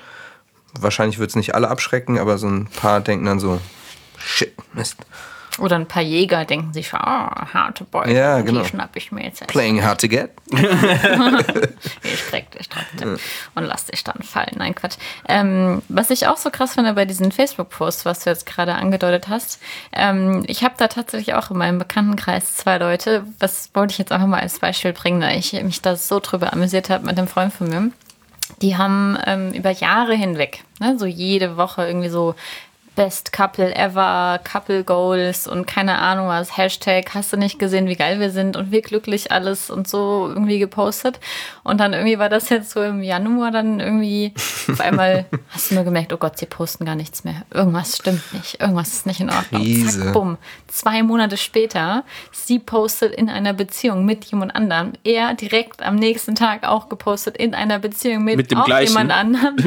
wahrscheinlich wird es nicht alle abschrecken, aber so ein paar denken dann so, shit, Mist. Oder ein paar Jäger denken sich, ah, harte Beute, Ja, genau. die schnapp ich mir jetzt. Playing hard to get. Ich streck dich trotzdem und lass dich dann fallen. Nein, Quatsch. Ähm, was ich auch so krass finde bei diesen Facebook-Posts, was du jetzt gerade angedeutet hast, ähm, ich habe da tatsächlich auch in meinem Bekanntenkreis zwei Leute, was wollte ich jetzt einfach mal als Beispiel bringen, da ich mich da so drüber amüsiert habe mit einem Freund von mir. Die haben ähm, über Jahre hinweg, ne, so jede Woche irgendwie so Best Couple ever, Couple Goals und keine Ahnung was, Hashtag, hast du nicht gesehen, wie geil wir sind und wie glücklich alles und so irgendwie gepostet. Und dann irgendwie war das jetzt so im Januar dann irgendwie auf einmal hast du nur gemerkt, oh Gott, sie posten gar nichts mehr. Irgendwas stimmt nicht, irgendwas ist nicht in Ordnung. Krise. Zack, bumm. Zwei Monate später, sie postet in einer Beziehung mit jemand anderem. Er direkt am nächsten Tag auch gepostet in einer Beziehung mit, Mit auch gleichen? jemand anderem.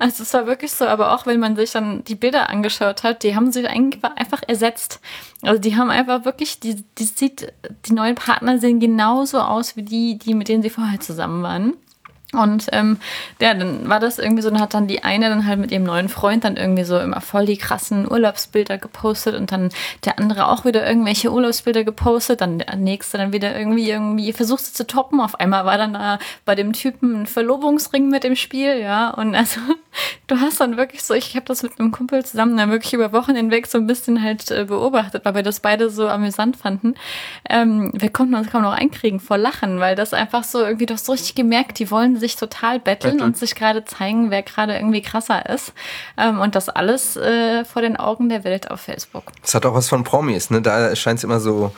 Also es war wirklich so, aber auch wenn man sich dann die Bilder angeschaut hat, die haben sich eigentlich einfach ersetzt. Also die haben einfach wirklich, die, die sieht, die neuen Partner sehen genauso aus wie die, die mit denen sie vorher zusammen waren. Und ähm, ja, dann war das irgendwie so, dann hat dann die eine dann halt mit ihrem neuen Freund dann irgendwie so immer voll die krassen Urlaubsbilder gepostet und dann der andere auch wieder irgendwelche Urlaubsbilder gepostet, dann der nächste dann wieder irgendwie irgendwie versucht zu toppen. Auf einmal war dann da bei dem Typen ein Verlobungsring mit im Spiel, ja. Und also du hast dann wirklich so, ich habe das mit einem Kumpel zusammen dann wirklich über Wochen hinweg so ein bisschen halt äh, beobachtet, weil wir das beide so amüsant fanden. Ähm, wir konnten uns kaum noch einkriegen vor Lachen, weil das einfach so irgendwie, hast so richtig gemerkt, die wollen sich total betteln, Betteln. und sich gerade zeigen, wer gerade irgendwie krasser ist. Ähm, und das alles äh, vor den Augen der Welt auf Facebook. Das hat auch was von Promis, ne? Da scheint es immer so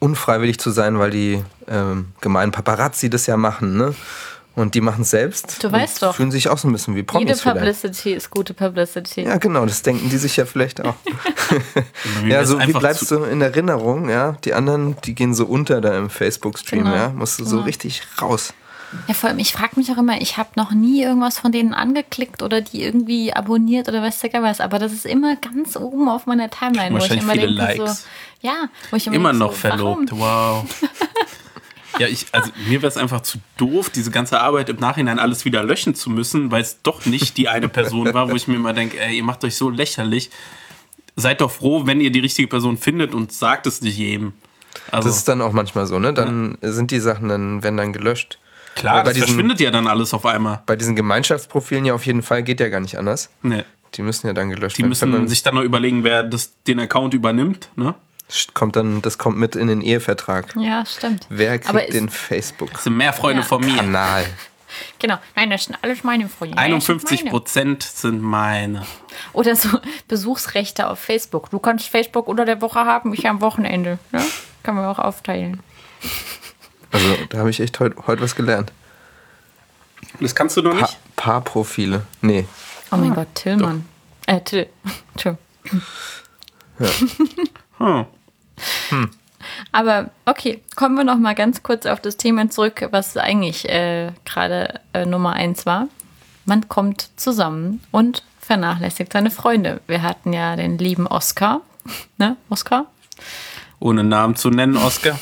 unfreiwillig zu sein, weil die ähm, gemeinen Paparazzi das ja machen, ne? Und die machen es selbst. Du und weißt doch. Fühlen sich auch so ein bisschen wie Promis Jede vielleicht. Publicity ist gute Publicity. Ja, genau, das denken die sich ja vielleicht auch. Ja, so wie bleibst du in Erinnerung, ja? Die anderen, die gehen so unter da im Facebook-Stream, Genau. ja? Musst du so Genau. richtig raus. Ja, vor allem, ich frage mich auch immer, ich habe noch nie irgendwas von denen angeklickt oder die irgendwie abonniert oder weiß der was, aber das ist immer ganz oben auf meiner Timeline, wo ich Wahrscheinlich immer viele denke, Likes. so, ja, wo ich immer, Immer denke, noch so, warum? verlobt, wow. Ja, ich, also mir wäre es einfach zu doof, diese ganze Arbeit im Nachhinein alles wieder löschen zu müssen, weil es doch nicht die eine Person war, wo ich mir immer denke, ey, ihr macht euch so lächerlich. Seid doch froh, wenn ihr die richtige Person findet und sagt es nicht jedem. Also Das ist dann auch manchmal so, ne? Dann sind die Sachen dann, werden dann gelöscht. Klar, das diesen- verschwindet ja dann alles auf einmal. Bei diesen Gemeinschaftsprofilen ja auf jeden Fall geht ja gar nicht anders. Nee. Die müssen ja dann gelöscht Die werden. müssen Wenn man- sich dann noch überlegen, wer das, den Account übernimmt. Ne? kommt dann, das kommt mit in den Ehevertrag. Ja, stimmt. Wer kriegt Aber ist- den Facebook-Kanal? Das sind mehr Freunde Ja. von mir. Genau. Nein, das sind alles meine Freunde. Das sind 51 meine. Prozent sind meine. Oder so Besuchsrechte auf Facebook. Du kannst Facebook unter der Woche haben, ich am Wochenende. Ne? Kann man auch aufteilen. Also da habe ich echt heute heut was gelernt. Das kannst du noch Pa nicht? Paarprofile. Nee. Oh mein Gott, Tillmann. Äh, Till. Entschuldigung. Hm. Aber okay, kommen wir noch mal ganz kurz auf das Thema zurück, was eigentlich äh, gerade äh, Nummer eins war. Man kommt zusammen und vernachlässigt seine Freunde. Wir hatten ja den lieben Oscar. Ne, Oscar? Ohne Namen zu nennen, Oscar.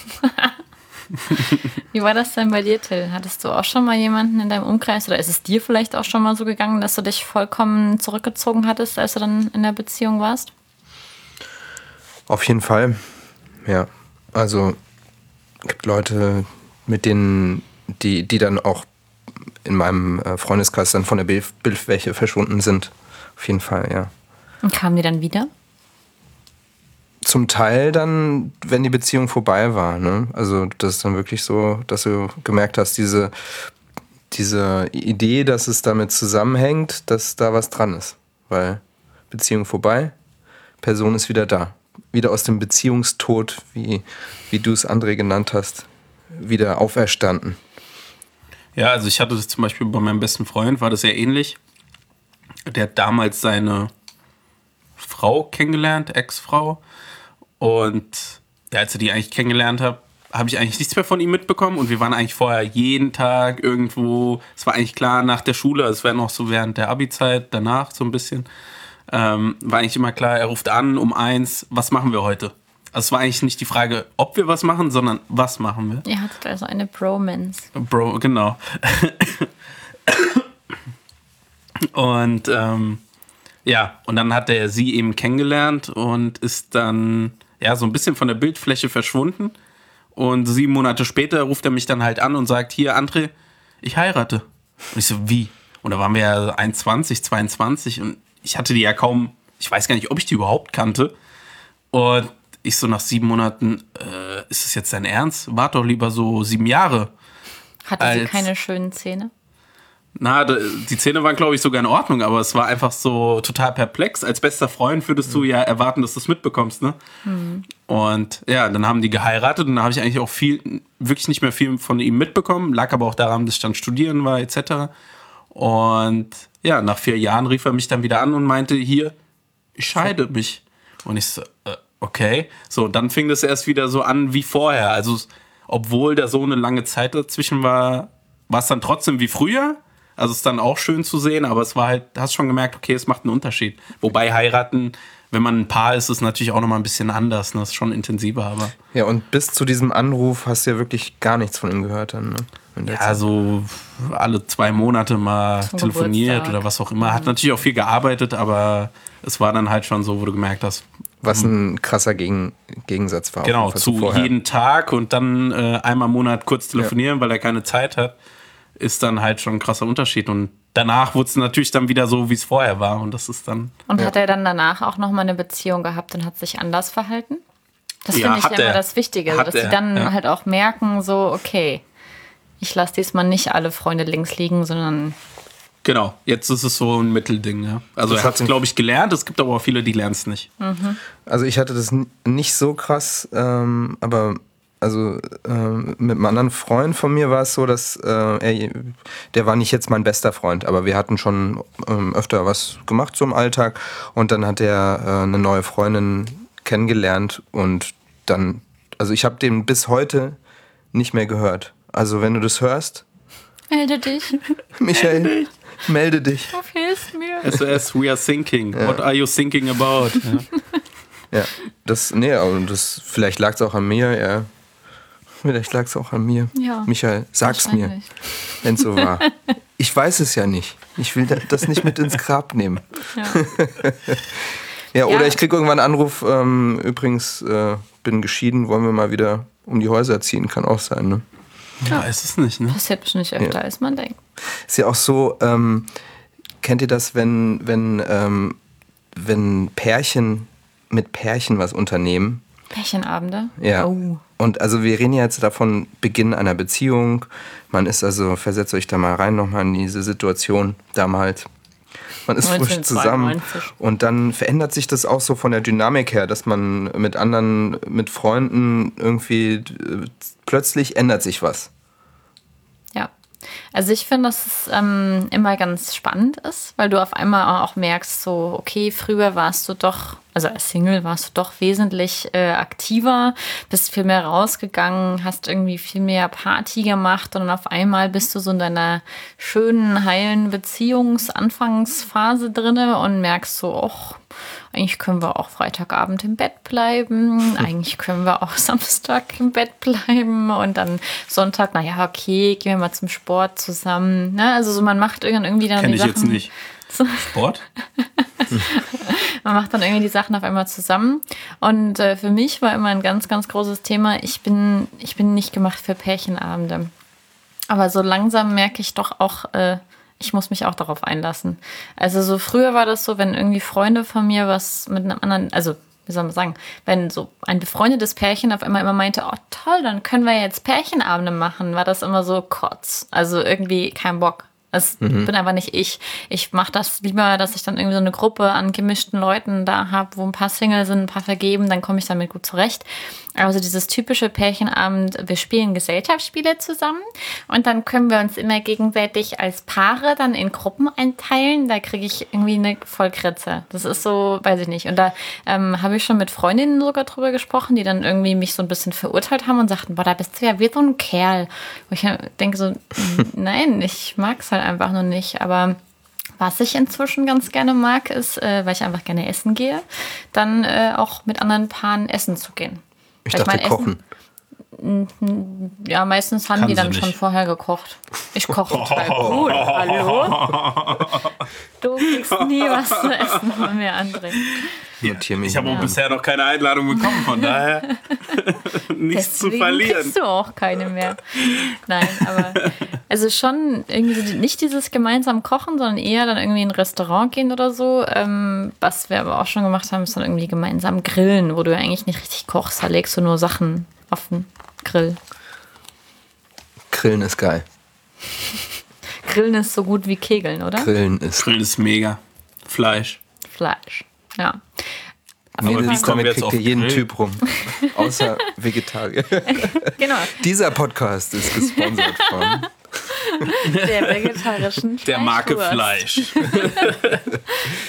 Wie war das denn bei dir, Till? Hattest du auch schon mal jemanden in deinem Umkreis oder ist es dir vielleicht auch schon mal so gegangen, dass du dich vollkommen zurückgezogen hattest, als du dann in der Beziehung warst? Auf jeden Fall. Ja. Also gibt Leute, mit denen, die, die dann auch in meinem äh, Freundeskreis dann von der Bild Bildfläche verschwunden sind. Auf jeden Fall, ja. Und kamen die dann wieder? Zum Teil dann, wenn die Beziehung vorbei war. Ne? Also das ist dann wirklich so, dass du gemerkt hast, diese, diese Idee, dass es damit zusammenhängt, dass da was dran ist. Weil Beziehung vorbei, Person ist wieder da. Wieder aus dem Beziehungstod, wie, wie du es André genannt hast, wieder auferstanden. Ja, also ich hatte das zum Beispiel bei meinem besten Freund, war das sehr ähnlich. Der hat damals seine Frau kennengelernt, Ex-Frau. Und ja, als er die eigentlich kennengelernt hat, habe ich eigentlich nichts mehr von ihm mitbekommen. Und wir waren eigentlich vorher jeden Tag irgendwo. Es war eigentlich klar nach der Schule, es wäre noch so während der Abi-Zeit, danach so ein bisschen. Ähm, war eigentlich immer klar, er ruft an um eins, was machen wir heute? Also es war eigentlich nicht die Frage, ob wir was machen, sondern was machen wir. Ihr hattet also eine Bromance. Bro, genau. und ähm, ja, und dann hat er sie eben kennengelernt und ist dann ja so ein bisschen von der Bildfläche verschwunden. Und sieben Monate später ruft er mich dann halt an und sagt: Hier, André, ich heirate. Und ich so, wie? Und da waren wir ja 21, 22 und ich hatte die ja kaum, ich weiß gar nicht, ob ich die überhaupt kannte. Und ich so nach sieben Monaten, äh, ist das jetzt dein Ernst? Wart doch lieber so sieben Jahre. Hatte sie keine schönen Zähne? Na, die Zähne waren, glaube ich, sogar in Ordnung, aber es war einfach so total perplex. Als bester Freund würdest du ja erwarten, dass du es mitbekommst, ne? Und ja, dann haben die geheiratet und da habe ich eigentlich auch viel, wirklich nicht mehr viel von ihm mitbekommen. Lag aber auch daran, dass ich dann studieren war, etc. Und ja, nach vier Jahren rief er mich dann wieder an und meinte, hier, ich scheide mich. Und ich so, äh, okay. So, dann fing das erst wieder so an wie vorher. Also, obwohl da so eine lange Zeit dazwischen war, war es dann trotzdem wie früher. Also, es ist dann auch schön zu sehen, aber es war halt, hast schon gemerkt, okay, es macht einen Unterschied. Wobei heiraten, wenn man ein Paar ist, ist natürlich auch nochmal ein bisschen anders. Ne? Das ist schon intensiver, aber. Ja, und bis zu diesem Anruf hast du ja wirklich gar nichts von ihm gehört dann, ne? Ja, Zeit. so alle zwei Monate mal Zum telefoniert Geburtstag. oder was auch immer. Hat natürlich auch viel gearbeitet, aber es war dann halt schon so, wo du gemerkt hast, Was ein krasser Gegen Gegensatz war. genau, zu vorher. jeden Tag und dann äh, einmal im Monat kurz telefonieren, weil er keine Zeit hat, ist dann halt schon ein krasser Unterschied. Und danach wurde es natürlich dann wieder so, wie es vorher war. Und das ist dann. Und hat er dann danach auch nochmal eine Beziehung gehabt und hat sich anders verhalten? Das Ja, finde ich ja immer er. das Wichtige, so, Hat dass er, sie dann ja. halt auch merken, so, okay, ich lasse diesmal nicht alle Freunde links liegen, sondern Genau, jetzt ist es so ein Mittelding. Ja. Also Das er hat es, glaube ich, gelernt. Es gibt aber auch viele, die lernen es nicht. Also ich hatte das nicht so krass, ähm, aber also ähm, mit einem anderen Freund von mir war es so, dass äh, er, der war nicht jetzt mein bester Freund, aber wir hatten schon ähm, öfter was gemacht zum Alltag und dann hat er äh, eine neue Freundin kennengelernt und dann, also ich habe den bis heute nicht mehr gehört. Also wenn du das hörst, melde dich, Michael, melde dich. du fehlst mir. SOS, we are thinking. What are you thinking about? Ja. Ja, das, nee, aber das, vielleicht lag es auch an mir, ja. Vielleicht lag es auch an mir. Ja, Michael, sag's mir, wenn es so war. Ich weiß es ja nicht. Ich will da- das nicht mit ins Grab nehmen. Ja. Ja, oder Ja. ich krieg irgendwann einen Anruf, ähm, übrigens, äh, bin geschieden, wollen wir mal wieder um die Häuser ziehen, kann auch sein, ne? ja, ist es nicht, ne? Passiert bestimmt nicht öfter, als man denkt. Ist ja auch so, ähm, kennt ihr das, wenn, wenn, ähm, wenn Pärchen mit Pärchen was unternehmen? Pärchenabende? Ja. Oh. Und also wir reden ja jetzt davon Beginn einer Beziehung. Man ist also, versetzt euch da mal rein nochmal in diese Situation damals. Man ist frisch zusammen 1992. und dann verändert sich das auch so von der Dynamik her, dass man mit anderen, mit Freunden irgendwie äh, plötzlich ändert sich was. Ja. Also ich finde, dass es ähm, immer ganz spannend ist, weil du auf einmal auch merkst, so, okay, früher warst du doch, also als Single warst du doch wesentlich äh, aktiver, bist viel mehr rausgegangen, hast irgendwie viel mehr Party gemacht und dann auf einmal bist du so in deiner schönen, heilen Beziehungsanfangsphase drinne und merkst so, ach, eigentlich können wir auch Freitagabend im Bett bleiben, eigentlich können wir auch Samstag im Bett bleiben und dann Sonntag, naja, okay, gehen wir mal zum Sport zusammen. Ne? Also so man macht irgend- irgendwie dann Kenne die ich jetzt Sachen, nicht. Sport? man macht dann irgendwie die Sachen auf einmal zusammen. Und äh, für mich war immer ein ganz, ganz großes Thema, ich bin, ich bin nicht gemacht für Pärchenabende. Aber so langsam merke ich doch auch, äh, ich muss mich auch darauf einlassen. Also so früher war das so, wenn irgendwie Freunde von mir was mit einem anderen, also wie soll man sagen, wenn so ein befreundetes Pärchen auf einmal immer meinte, oh toll, dann können wir jetzt Pärchenabende machen, war das immer so kotz. Also irgendwie kein Bock. Das bin aber nicht ich. Ich mache das lieber, dass ich dann irgendwie so eine Gruppe an gemischten Leuten da habe, wo ein paar Single sind, ein paar vergeben, dann komme ich damit gut zurecht. Also dieses typische Pärchenabend, wir spielen Gesellschaftsspiele zusammen und dann können wir uns immer gegenseitig als Paare dann in Gruppen einteilen. Da kriege ich irgendwie eine Vollkritze. Das ist so, weiß ich nicht. Und da ähm, habe ich schon mit Freundinnen sogar drüber gesprochen, die dann irgendwie mich so ein bisschen verurteilt haben und sagten, boah, da bist du ja wie so ein Kerl. Wo ich denke so, nein, ich mag es halt einfach nur nicht. Aber was ich inzwischen ganz gerne mag, ist, äh, weil ich einfach gerne essen gehe, dann äh, auch mit anderen Paaren essen zu gehen. Ich dachte mein kochen. Ja, meistens haben Kann die dann schon vorher gekocht. Ich koche total gut. Hallo? Du kriegst nie was zu essen von mir, André. Mir Ich habe auch bisher noch keine Einladung bekommen, von daher nichts zu Deswegen verlieren. kriegst du auch keine mehr. Nein, aber also schon irgendwie nicht dieses gemeinsam kochen, sondern eher dann irgendwie in ein Restaurant gehen oder so. Ähm, was wir aber auch schon gemacht haben, ist dann irgendwie gemeinsam grillen, wo du ja eigentlich nicht richtig kochst. Da legst du nur Sachen auf den Grill. Grillen ist geil. Grillen ist so gut wie Kegeln, oder? Grillen ist. Grillen ist mega. Fleisch. Fleisch. Ja. Nee, Aber wie das, damit jetzt kriegt ihr jeden Grill? Typ rum. Außer Vegetarier. Genau. Dieser Podcast ist gesponsert von. Der vegetarischen Der Marke. Fleisch.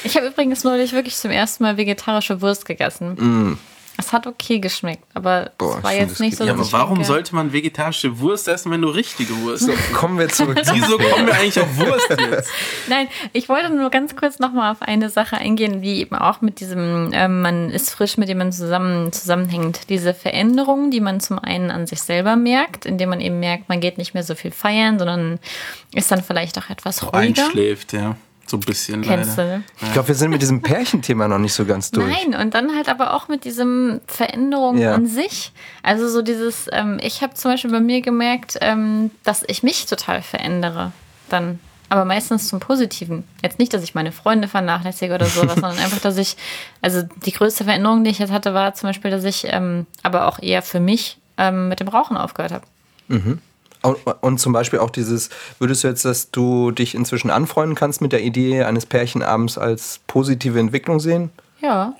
Ich habe übrigens neulich wirklich zum ersten Mal vegetarische Wurst gegessen. Es hat okay geschmeckt, aber. Boah, es war jetzt nicht so, Ja, aber warum denke- sollte man vegetarische Wurst essen, wenn du richtige Wurst So, kommen wir zurück Wieso kommen wir eigentlich auf Wurst jetzt? Nein, ich wollte nur ganz kurz nochmal auf eine Sache eingehen, die eben auch mit diesem, ähm, man ist frisch, mit dem man zusammen, zusammenhängt. Diese Veränderung, die man zum einen an sich selber merkt, indem man eben merkt, man geht nicht mehr so viel feiern, sondern ist dann vielleicht auch etwas ruhiger. Einschläft, ja. So ein bisschen Kennst leider. du? Ich glaube, wir sind mit diesem Pärchenthema noch nicht so ganz durch. Nein, und dann halt aber auch mit diesem Veränderung Ja. an sich. Also so dieses, ähm, ich habe zum Beispiel bei mir gemerkt, ähm, dass ich mich total verändere. Dann, aber meistens zum Positiven. Jetzt nicht, dass ich meine Freunde vernachlässige oder sowas, sondern einfach, dass ich, also die größte Veränderung, die ich jetzt hatte, war zum Beispiel, dass ich ähm, aber auch eher für mich ähm, mit dem Rauchen aufgehört habe. Und, und zum Beispiel auch dieses, würdest du jetzt, dass du dich inzwischen anfreunden kannst mit der Idee eines Pärchenabends als positive Entwicklung sehen? Ja,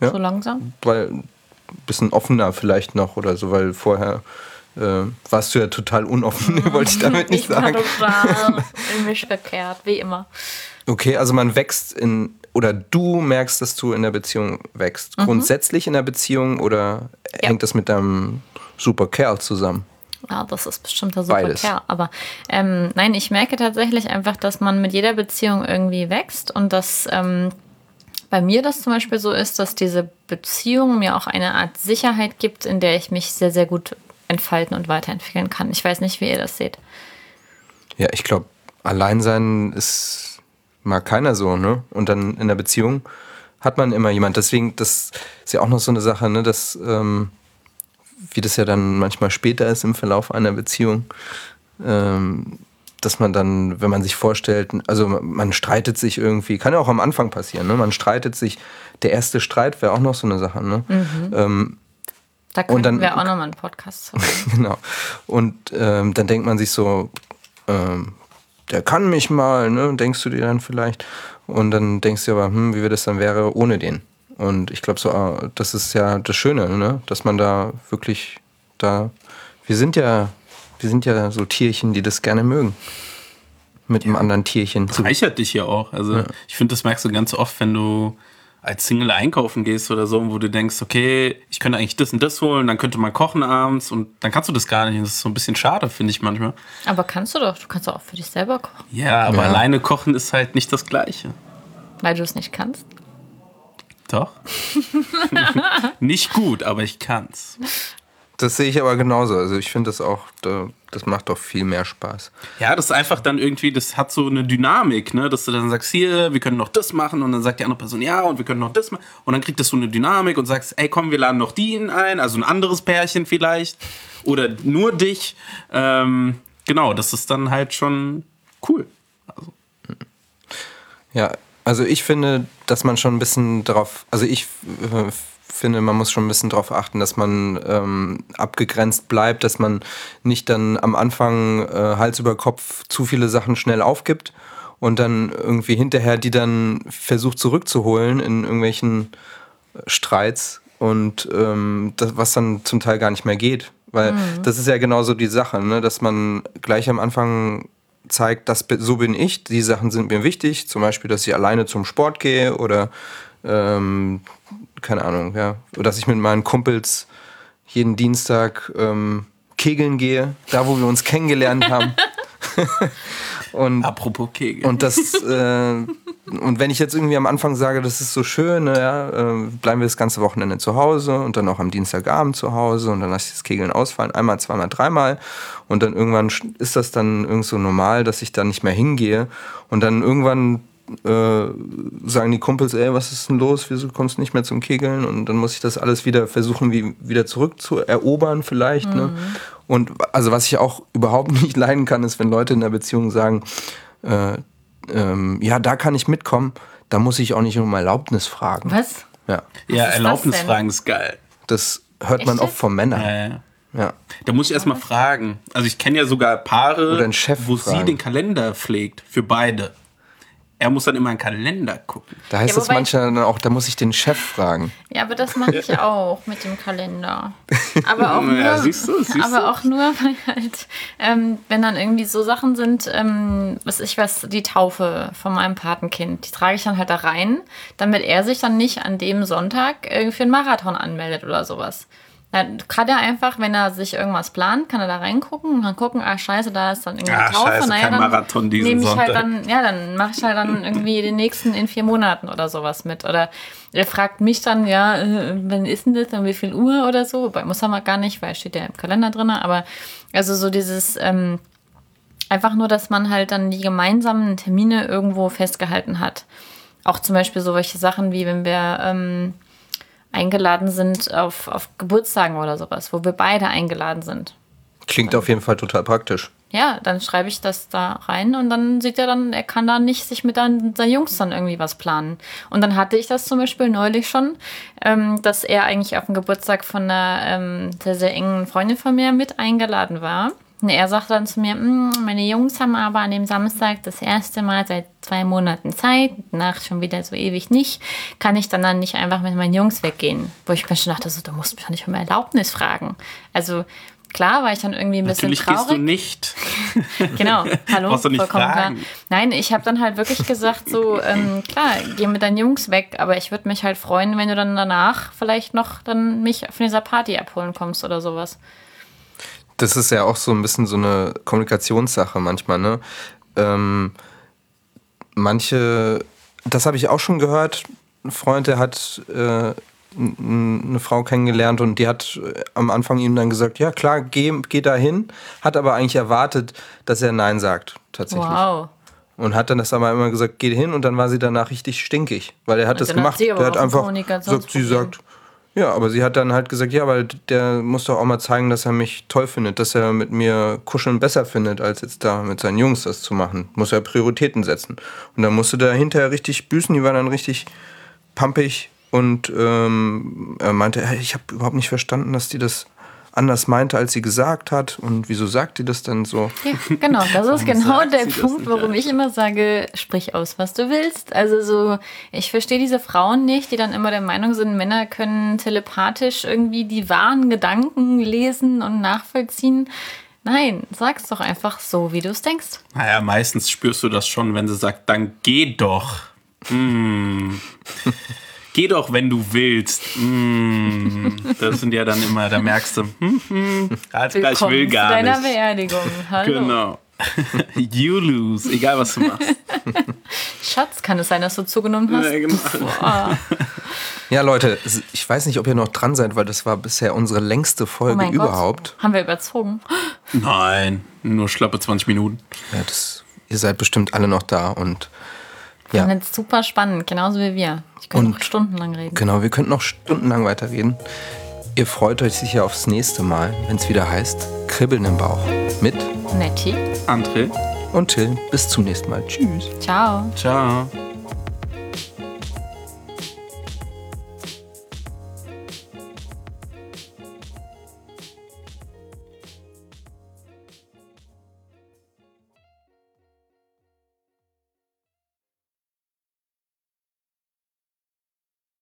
Ja. so langsam. Weil ein bisschen offener vielleicht noch oder so, weil vorher äh, warst du ja total unoffen, wollte ich damit nicht ich war sagen. total in mich verkehrt, wie immer. Okay, also man wächst in, oder du merkst, dass du in der Beziehung wächst. Grundsätzlich in der Beziehung oder Mhm. Ja. hängt das mit deinem super Kerl zusammen? Ja, das ist bestimmt der super Beides. Kerl. Aber ähm, nein, ich merke tatsächlich einfach, dass man mit jeder Beziehung irgendwie wächst und dass ähm, bei mir das zum Beispiel so ist, dass diese Beziehung mir auch eine Art Sicherheit gibt, in der ich mich sehr, sehr gut entfalten und weiterentwickeln kann. Ich weiß nicht, wie ihr das seht. Ja, ich glaube, allein sein ist mag keiner so, ne? Und dann in der Beziehung hat man immer jemand. Deswegen, das ist ja auch noch so eine Sache, ne? Dass, ähm, wie das ja dann manchmal später ist im Verlauf einer Beziehung, ähm, dass man dann, wenn man sich vorstellt, also man streitet sich irgendwie, kann ja auch am Anfang passieren, ne? Man streitet sich, der erste Streit wäre auch noch so eine Sache, ne? Ähm, Da könnten dann- wir auch nochmal einen Podcast machen. genau. Und ähm, dann denkt man sich so, ähm, der kann mich mal, ne? Denkst du dir dann vielleicht. Und dann denkst du aber, hm, wie wir das dann wäre ohne den. Und ich glaube so, ah, das ist ja das Schöne, ne? Dass man da wirklich da. Wir sind ja, wir sind ja so Tierchen, die das gerne mögen. Mit einem anderen Tierchen zu. Reichert dich ja auch. Also ich finde, das merkst du ganz oft, wenn du als Single einkaufen gehst oder so, wo du denkst, okay, ich könnte eigentlich das und das holen, dann könnte man kochen abends und dann kannst du das gar nicht. Das ist so ein bisschen schade, finde ich manchmal. Aber kannst du doch, du kannst doch auch für dich selber kochen, Ja, aber Ja. alleine kochen ist halt nicht das Gleiche. weil du es nicht kannst. Doch. nicht gut, aber ich kann's. Das sehe ich aber genauso. Also ich finde das auch, da- das macht doch viel mehr Spaß. Ja, das ist einfach dann irgendwie, das hat so eine Dynamik, ne? Dass du dann sagst, hier, wir können noch das machen und dann sagt die andere Person, ja, und wir können noch das machen. Und dann kriegt das so eine Dynamik und sagst, ey, komm, wir laden noch die ein, also ein anderes Pärchen vielleicht. Oder nur dich. Ähm, genau, das ist dann halt schon cool. Ja, also ich finde, dass man schon ein bisschen darauf, also ich äh, finde, man muss schon ein bisschen darauf achten, dass man ähm, abgegrenzt bleibt, dass man nicht dann am Anfang äh, Hals über Kopf zu viele Sachen schnell aufgibt und dann irgendwie hinterher die dann versucht zurückzuholen in irgendwelchen Streits und ähm, das, was dann zum Teil gar nicht mehr geht. Weil mhm. das ist ja genauso die Sache, ne? dass man gleich am Anfang zeigt, dass so bin ich, die Sachen sind mir wichtig, zum Beispiel, dass ich alleine zum Sport gehe oder ähm, keine Ahnung, ja, oder dass ich mit meinen Kumpels jeden Dienstag ähm, kegeln gehe, da wo wir uns kennengelernt haben. und, Apropos Kegel. Und das äh, und wenn ich jetzt irgendwie am Anfang sage, das ist so schön, ja, äh, bleiben wir das ganze Wochenende zu Hause und dann auch am Dienstagabend zu Hause und dann lasse ich das Kegeln ausfallen, einmal, zweimal, dreimal und dann irgendwann ist das dann irgend so normal, dass ich da nicht mehr hingehe und dann irgendwann äh, sagen die Kumpels, ey, was ist denn los? Wieso kommst du nicht mehr zum Kegeln? Und dann muss ich das alles wieder versuchen, wie, wieder zurückzuerobern vielleicht. Ne? Mhm. Ne? Und also was ich auch überhaupt nicht leiden kann, ist, wenn Leute in der Beziehung sagen, äh, ähm, ja, da kann ich mitkommen, da muss ich auch nicht um Erlaubnis fragen. Was? Ja, ja Erlaubnis fragen ist geil. Das hört Echt? man oft von Männern. Ja, ja. Ja. Da muss ich erstmal fragen. Also ich kenne ja sogar Paare, wo fragen. sie den Kalender pflegt für beide er muss dann immer einen Kalender gucken. Da heißt ja, es manchmal dann auch, da muss ich den Chef fragen. Ja, aber das mache ich auch mit dem Kalender. Aber auch nur, ja, siehst du, siehst aber auch nur weil halt, ähm, wenn dann irgendwie so Sachen sind, ähm, was ich weiß, die Taufe von meinem Patenkind, die trage ich dann halt da rein, damit er sich dann nicht an dem Sonntag irgendwie für einen Marathon anmeldet oder sowas. Dann kann er einfach, wenn er sich irgendwas plant, kann er da reingucken und dann gucken, ah scheiße, da ist dann irgendwie ja, Taufe. Scheiße, naja, kein Marathon diesen nehme ich halt dann, ja, dann mache ich halt dann irgendwie den nächsten in vier Monaten oder sowas mit. Oder er fragt mich dann, ja, äh, wann ist denn das, um wie viel Uhr oder so? Wobei muss er mal gar nicht, weil steht ja im Kalender drin. Aber also so dieses, ähm, einfach nur, dass man halt dann die gemeinsamen Termine irgendwo festgehalten hat. Auch zum Beispiel so welche Sachen wie wenn wir ähm, eingeladen sind auf, auf Geburtstagen oder sowas, wo wir beide eingeladen sind. Klingt auf jeden Fall total praktisch. Ja, dann schreibe ich das da rein und dann sieht er dann, er kann da nicht sich mit seinen Jungs dann irgendwie was planen. Und dann hatte ich das zum Beispiel neulich schon, ähm, dass er eigentlich auf den Geburtstag von einer ähm, sehr, sehr engen Freundin von mir mit eingeladen war. Und er sagte dann zu mir, hm, meine Jungs haben aber an dem Samstag das erste Mal seit zwei Monaten Zeit, nach schon wieder so ewig nicht, kann ich dann, dann nicht einfach mit meinen Jungs weggehen. Wo ich mir schon dachte, so, du musst mich doch nicht um Erlaubnis fragen. Also klar war ich dann irgendwie ein bisschen Natürlich traurig. Natürlich gehst du nicht. genau, hallo, Brauchst du nicht vollkommen fragen. klar. Nein, ich habe dann halt wirklich gesagt, so, ähm, klar, geh mit deinen Jungs weg, aber ich würde mich halt freuen, wenn du dann danach vielleicht noch dann mich von dieser Party abholen kommst oder sowas. Das ist ja auch so ein bisschen so eine Kommunikationssache manchmal, ne? Ähm, manche, das habe ich auch schon gehört, ein Freund, der hat äh, eine Frau kennengelernt und die hat äh, am Anfang ihm dann gesagt, ja klar, geh, geh da hin, hat aber eigentlich erwartet, dass er Nein sagt, tatsächlich. Wow. Und hat dann das aber immer gesagt, geh hin und dann war sie danach richtig stinkig, weil er hat und das gemacht. Hat der hat einfach, sagt, sie sagt, ja, aber sie hat dann halt gesagt, ja, weil der muss doch auch mal zeigen, dass er mich toll findet, dass er mit mir kuscheln besser findet, als jetzt da mit seinen Jungs das zu machen. Muss er Prioritäten setzen. Und dann musste der hinterher richtig büßen, die war dann richtig pampig und ähm, er meinte, ich habe überhaupt nicht verstanden, dass die das anders meinte, als sie gesagt hat. Und wieso sagt die das denn so? Ja, genau, das ist genau der Punkt, warum ich immer sage, sprich aus, was du willst. Also so, ich verstehe diese Frauen nicht, die dann immer der Meinung sind, Männer können telepathisch irgendwie die wahren Gedanken lesen und nachvollziehen. Nein, sag's doch einfach so, wie du es denkst. Naja, meistens spürst du das schon, wenn sie sagt, dann geh doch. Mm. Geh doch, wenn du willst. Mm, das sind ja dann immer, da merkst du, hm, hm, halt gleich will gar zu deiner nicht. Beerdigung. Hallo. Genau. you lose, egal was du machst. Schatz, kann es sein, dass du zugenommen hast? Ja, genau. ja, Leute, ich weiß nicht, ob ihr noch dran seid, weil das war bisher unsere längste Folge oh überhaupt. Gott. Haben wir überzogen? Nein, nur schlappe 20 Minuten. Ja, das, ihr seid bestimmt alle noch da und ja. fand es super spannend, genauso wie wir. Ich könnte noch stundenlang reden. Genau, wir könnten noch stundenlang weiterreden. Ihr freut euch sicher aufs nächste Mal, wenn es wieder heißt Kribbeln im Bauch. Mit Nettie, André und Till. Bis zum nächsten Mal. Tschüss. Ciao. Ciao.